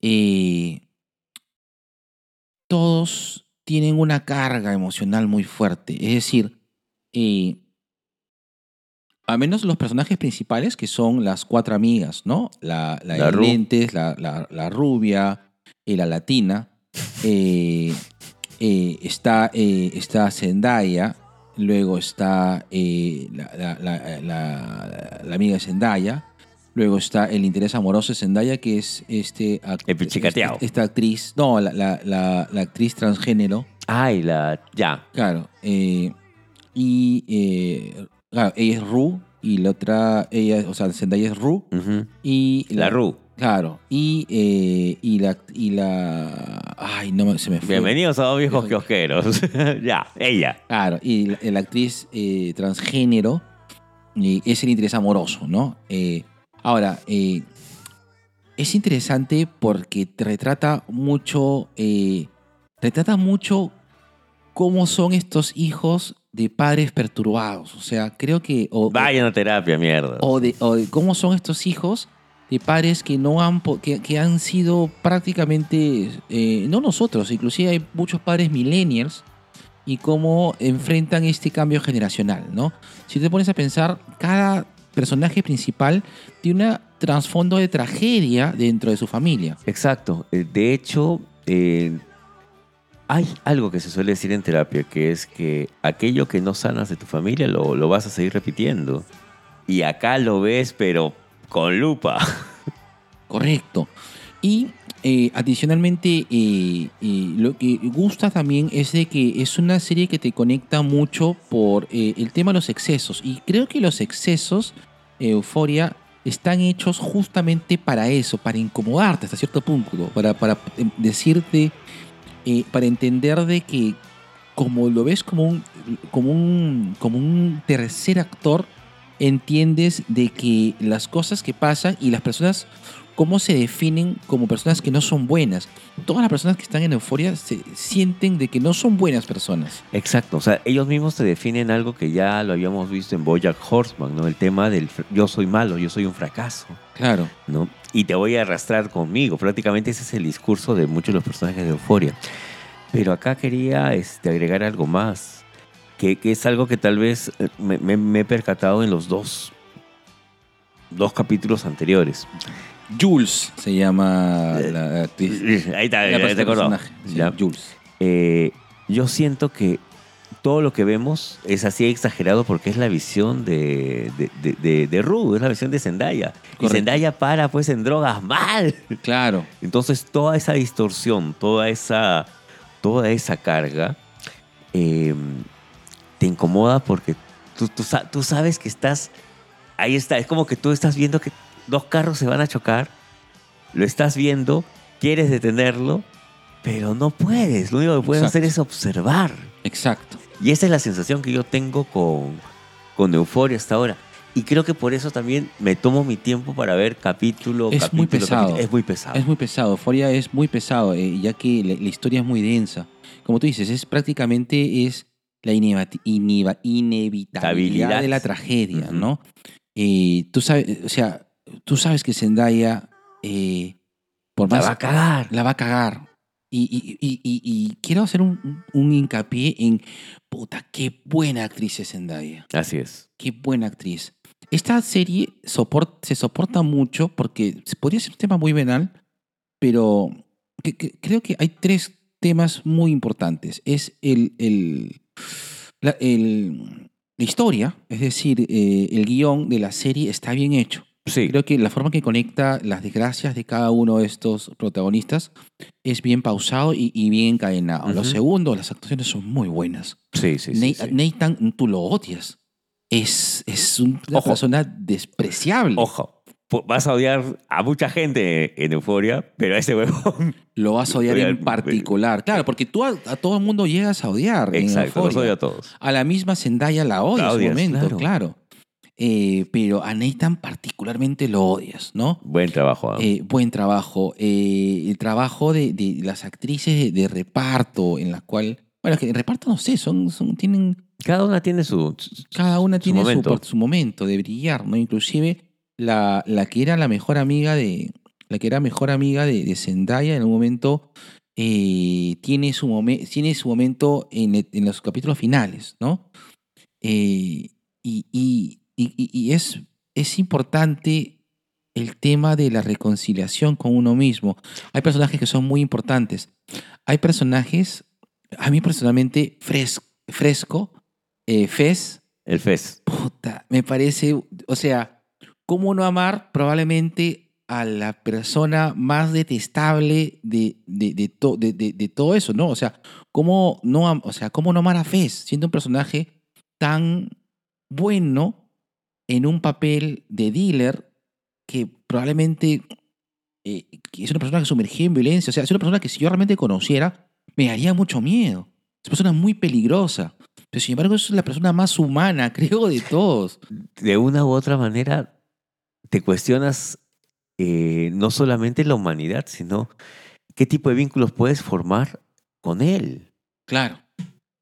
eh, todos tienen una carga emocional muy fuerte. Es decir, eh, al menos los personajes principales, que son las cuatro amigas, ¿no? La, la, La de lentes, la, la- la rubia y la latina. eh, eh, está, eh, está Zendaya, luego está eh, la, amiga de Zendaya, luego está el interés amoroso de Zendaya, que es este act- El pichicateado. esta, esta actriz, no, la, actriz transgénero, Ay, la. Ya. claro, y eh, claro, ella es Ru, y la otra, ella, o sea, Zendaya es Ru, y La Ru. Claro, y, eh, y la, y la, ay, no se me fue. Bienvenidos a dos viejos Viejo- kiosqueros. ya, ella. Claro, y la, la actriz eh, transgénero eh, es el interés amoroso, ¿no? Eh, ahora, es interesante porque te retrata mucho, retrata mucho cómo son estos hijos de padres perturbados. O sea, creo que... o- Vayan a terapia, mierda. o de, o de cómo son estos hijos de padres que no han po- que, que han sido prácticamente eh, no nosotros, inclusive hay muchos padres millennials y cómo enfrentan este cambio generacional, ¿no? Si te pones a pensar, cada personaje principal tiene un trasfondo de tragedia dentro de su familia. Exacto. Eh, De hecho, eh, hay algo que se suele decir en terapia, que es que aquello que no sanas de tu familia lo, lo vas a seguir repitiendo. Y acá lo ves, pero con lupa. Correcto. Y eh, adicionalmente, eh, eh, lo que gusta también es de que es una serie que te conecta mucho por el tema de los excesos. Y creo que los excesos, Euforia, están hechos justamente para eso, para incomodarte hasta cierto punto, para, para eh, decirte, eh, para entender de que como lo ves como un, como un, como un tercer actor, entiendes de que las cosas que pasan y las personas, cómo se definen como personas que no son buenas. Todas las personas que están en euforia se sienten de que no son buenas personas. Exacto. O sea, ellos mismos te definen algo que ya lo habíamos visto en Bojack Horseman, ¿no? El tema del yo soy malo, yo soy un fracaso. Claro. ¿no? Y te voy a arrastrar conmigo. Prácticamente ese es el discurso de muchos de los personajes de Euforia. Pero acá quería este, agregar algo más, que, que es algo que tal vez eh, me, me- me he percatado en los dos, dos capítulos anteriores. Jules se llama la actriz. Ahí está, La ya te acordó. personaje, sí, Ya. Jules. Eh, yo siento que todo lo que vemos es así exagerado porque es la visión de, de, de, de, de Rue, es la visión de Zendaya. Y. Zendaya para pues en drogas mal. Claro. Entonces toda esa distorsión, toda esa, toda esa carga eh, te incomoda porque tú, tú tú sabes que estás, ahí está, es como que tú estás viendo que dos carros se van a chocar, lo estás viendo, quieres detenerlo, pero no puedes, lo único que puedes Exacto. hacer es observar. Exacto. Y esa es la sensación que yo tengo con, con Euforia hasta ahora. Y creo que por eso también me tomo mi tiempo para ver capítulo, Es muy capítulo, pesado. capítulo. Es muy pesado. Es muy pesado. Euforia es muy pesado, eh, ya que la, la historia es muy densa. Como tú dices, es prácticamente es la inevitabilidad de la tragedia. ¿no? Eh, tú sabes, o sea, tú sabes que Zendaya, eh, por La va a cagar. la va a cagar. Y, y- y- y- y quiero hacer un, un hincapié en, puta, qué buena actriz es Zendaya. Así es. Qué buena actriz. Esta serie sopor- se soporta mucho porque podría ser un tema muy banal, pero que- que- creo que hay tres temas muy importantes. Es el, el- la, el- la historia, es decir, eh, el guion de la serie está bien hecho. Sí. Creo que la forma que conecta las desgracias de cada uno de estos protagonistas es bien pausado y, y bien encadenado. Lo Ujú. segundo, las actuaciones son muy buenas. Sí, sí, sí. Na- sí. Nathan, tú lo odias. Es, es un- una Ojo. persona despreciable. Ojo, vas a odiar a mucha gente en Euforia, pero a ese huevón. Lo vas a odiar en particular. Claro, porque tú a, a todo el mundo llegas a odiar. en Exacto, los Euphoria. odio a todos. A la misma Zendaya la odias en su momento, claro. claro. Eh, pero a Nathan particularmente lo odias, ¿no? Buen trabajo. ¿ah? Eh, buen trabajo. Eh, el trabajo de, de las actrices de, de reparto, en la cual. Bueno, es que en reparto no sé, son, son, tienen. Cada una tiene su. Cada una Su tiene su momento. Su, momento de brillar, ¿no? Inclusive la, la que era la mejor amiga de. La que era mejor amiga de, de Zendaya en un momento. tiene, su momen- tiene su momento en, el- en los capítulos finales, ¿no? Y y- y- y- y es, es importante el tema de la reconciliación con uno mismo. Hay personajes que son muy importantes. Hay personajes, a mí personalmente, fres- fresco, eh, Fez, El Fez. puta, me parece, o sea, ¿cómo no amar probablemente a la persona más detestable de, de, de, to- de- de- de todo eso, ¿no? O sea, ¿cómo no, o sea, ¿cómo no amar a Fez siendo un personaje tan bueno en un papel de dealer que probablemente eh, que es una persona que sumergía en violencia? O sea, es una persona que si yo realmente conociera, me daría mucho miedo. Es una persona muy peligrosa. Pero sin embargo, es la persona más humana, creo, de todos. De una u otra manera, te cuestionas eh, no solamente la humanidad, sino qué tipo de vínculos puedes formar con él. Claro.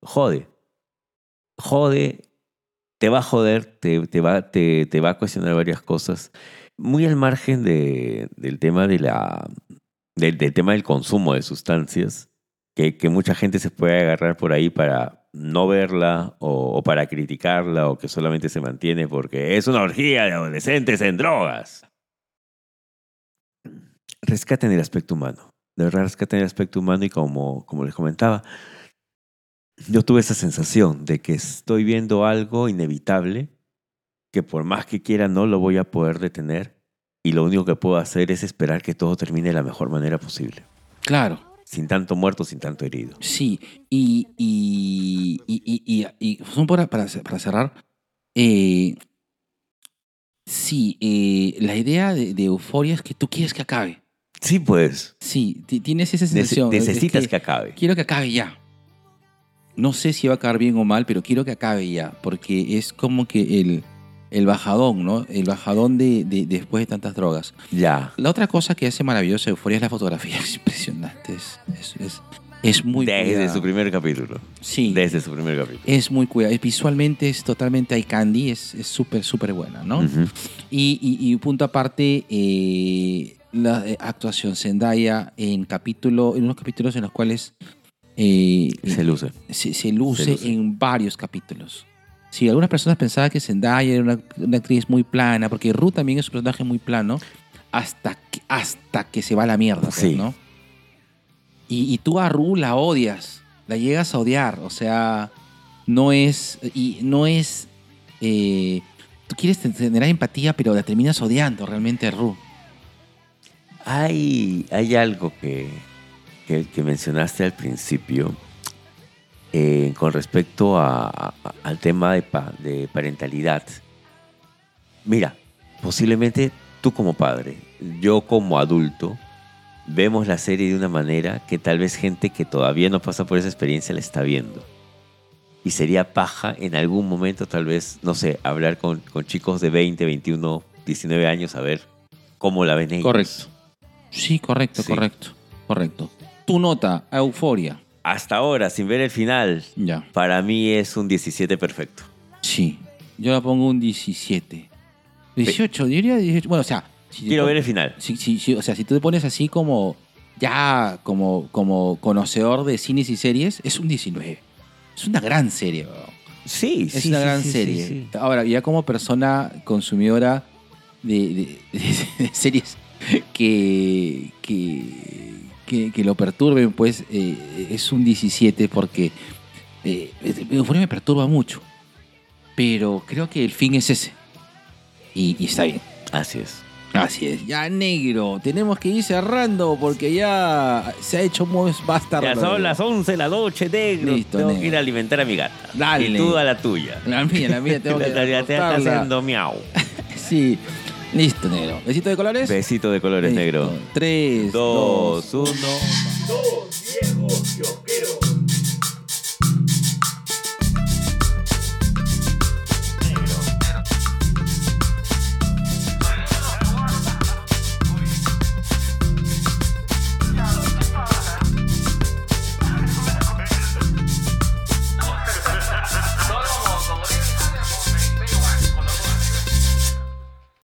Jode. Jode. Te va a joder, te, te va, te, te va a cuestionar varias cosas. muy al margen de- del tema de la del, tema del consumo de sustancias, que, que mucha gente se puede agarrar por ahí para no verla o, o para criticarla o que solamente se mantiene porque es una orgía de adolescentes en drogas. Rescaten el aspecto humano. De verdad, rescaten el aspecto humano y como, como les comentaba, yo tuve esa sensación de que estoy viendo algo inevitable que por más que quiera no lo voy a poder detener y lo único que puedo hacer es esperar que todo termine de la mejor manera posible. Claro. Sin tanto muerto, sin tanto herido. Sí, y, y, y, y, para, para, para cerrar, eh, sí, eh, la idea de, de euforia es que tú quieres que acabe. Sí, pues. Sí, ti- tienes esa Nece- sensación. es necesitas que que acabe. Quiero que acabe ya. No sé si va a acabar bien o mal, pero quiero que acabe ya, porque es como que el, el bajadón, ¿no? El bajadón de, de- después de tantas drogas. Ya. La otra cosa que hace maravillosa Euforia es la fotografía. Es impresionante. Es, es, es, es muy Desde cuidada. su primer capítulo. Sí. Desde su primer capítulo. Es muy cuidada. Es- Visualmente es totalmente eye candy. Es súper, súper buena, ¿no? Ujú. y, y, y punto aparte, eh, la eh, actuación Zendaya en capítulo, en unos capítulos en los cuales eh, Se luce. se, se luce Se luce. en varios capítulos. Sí, algunas personas pensaban que Zendaya era una, una actriz muy plana, porque Ruth también es un personaje muy plano, hasta que, hasta que se va a la mierda, pues, Sí. ¿no? Y, y tú a Ruth la odias, la llegas a odiar, o sea, no es, y no es, eh, tú quieres tener empatía, pero la terminas odiando realmente a Ruth. Hay, hay algo que, que, que mencionaste al principio eh, con respecto a- a- al tema de, pa- de parentalidad. Mira, posiblemente tú como padre, yo como adulto, vemos la serie de una manera que tal vez gente que todavía no pasa por esa experiencia la está viendo. Y sería paja en algún momento tal vez, no sé, hablar con, con chicos de 20, 21, 19 años a ver cómo la ven ellos. Correcto. Sí, correcto, Sí. correcto, correcto. Tu nota, a Euforia. Hasta ahora, sin ver el final, Ya. para mí es un 17 perfecto. Sí, yo la pongo un 17. 18, diría 18. Bueno, o sea, si Quiero ver el final. si- si- si- o sea, si tú te pones así como ya como, como conocedor de cines y series, es un 19. Es una gran serie, weón. Sí, Es sí, una sí, gran sí, serie. Ahora, ya como persona consumidora de, de- de series que, que, que, que lo perturben, pues eh, es un 17 porque eh, Euphoria me perturba mucho. Pero creo que el fin es ese. Y, y está bien. Así es. Así es. Ya negro, tenemos que ir cerrando porque ya se ha hecho muy basta. Ya son las 11 de la noche, negro. Listo, Tengo negro. que ir a alimentar a mi gata. Dale. Y tú a la tuya. La mía, la mía, tengo que La tuya te está haciendo miau. Sí. Listo, negro. Besito de colores. Besito de colores, negro. 3, 2, 1. Dos viejos kiosqueros.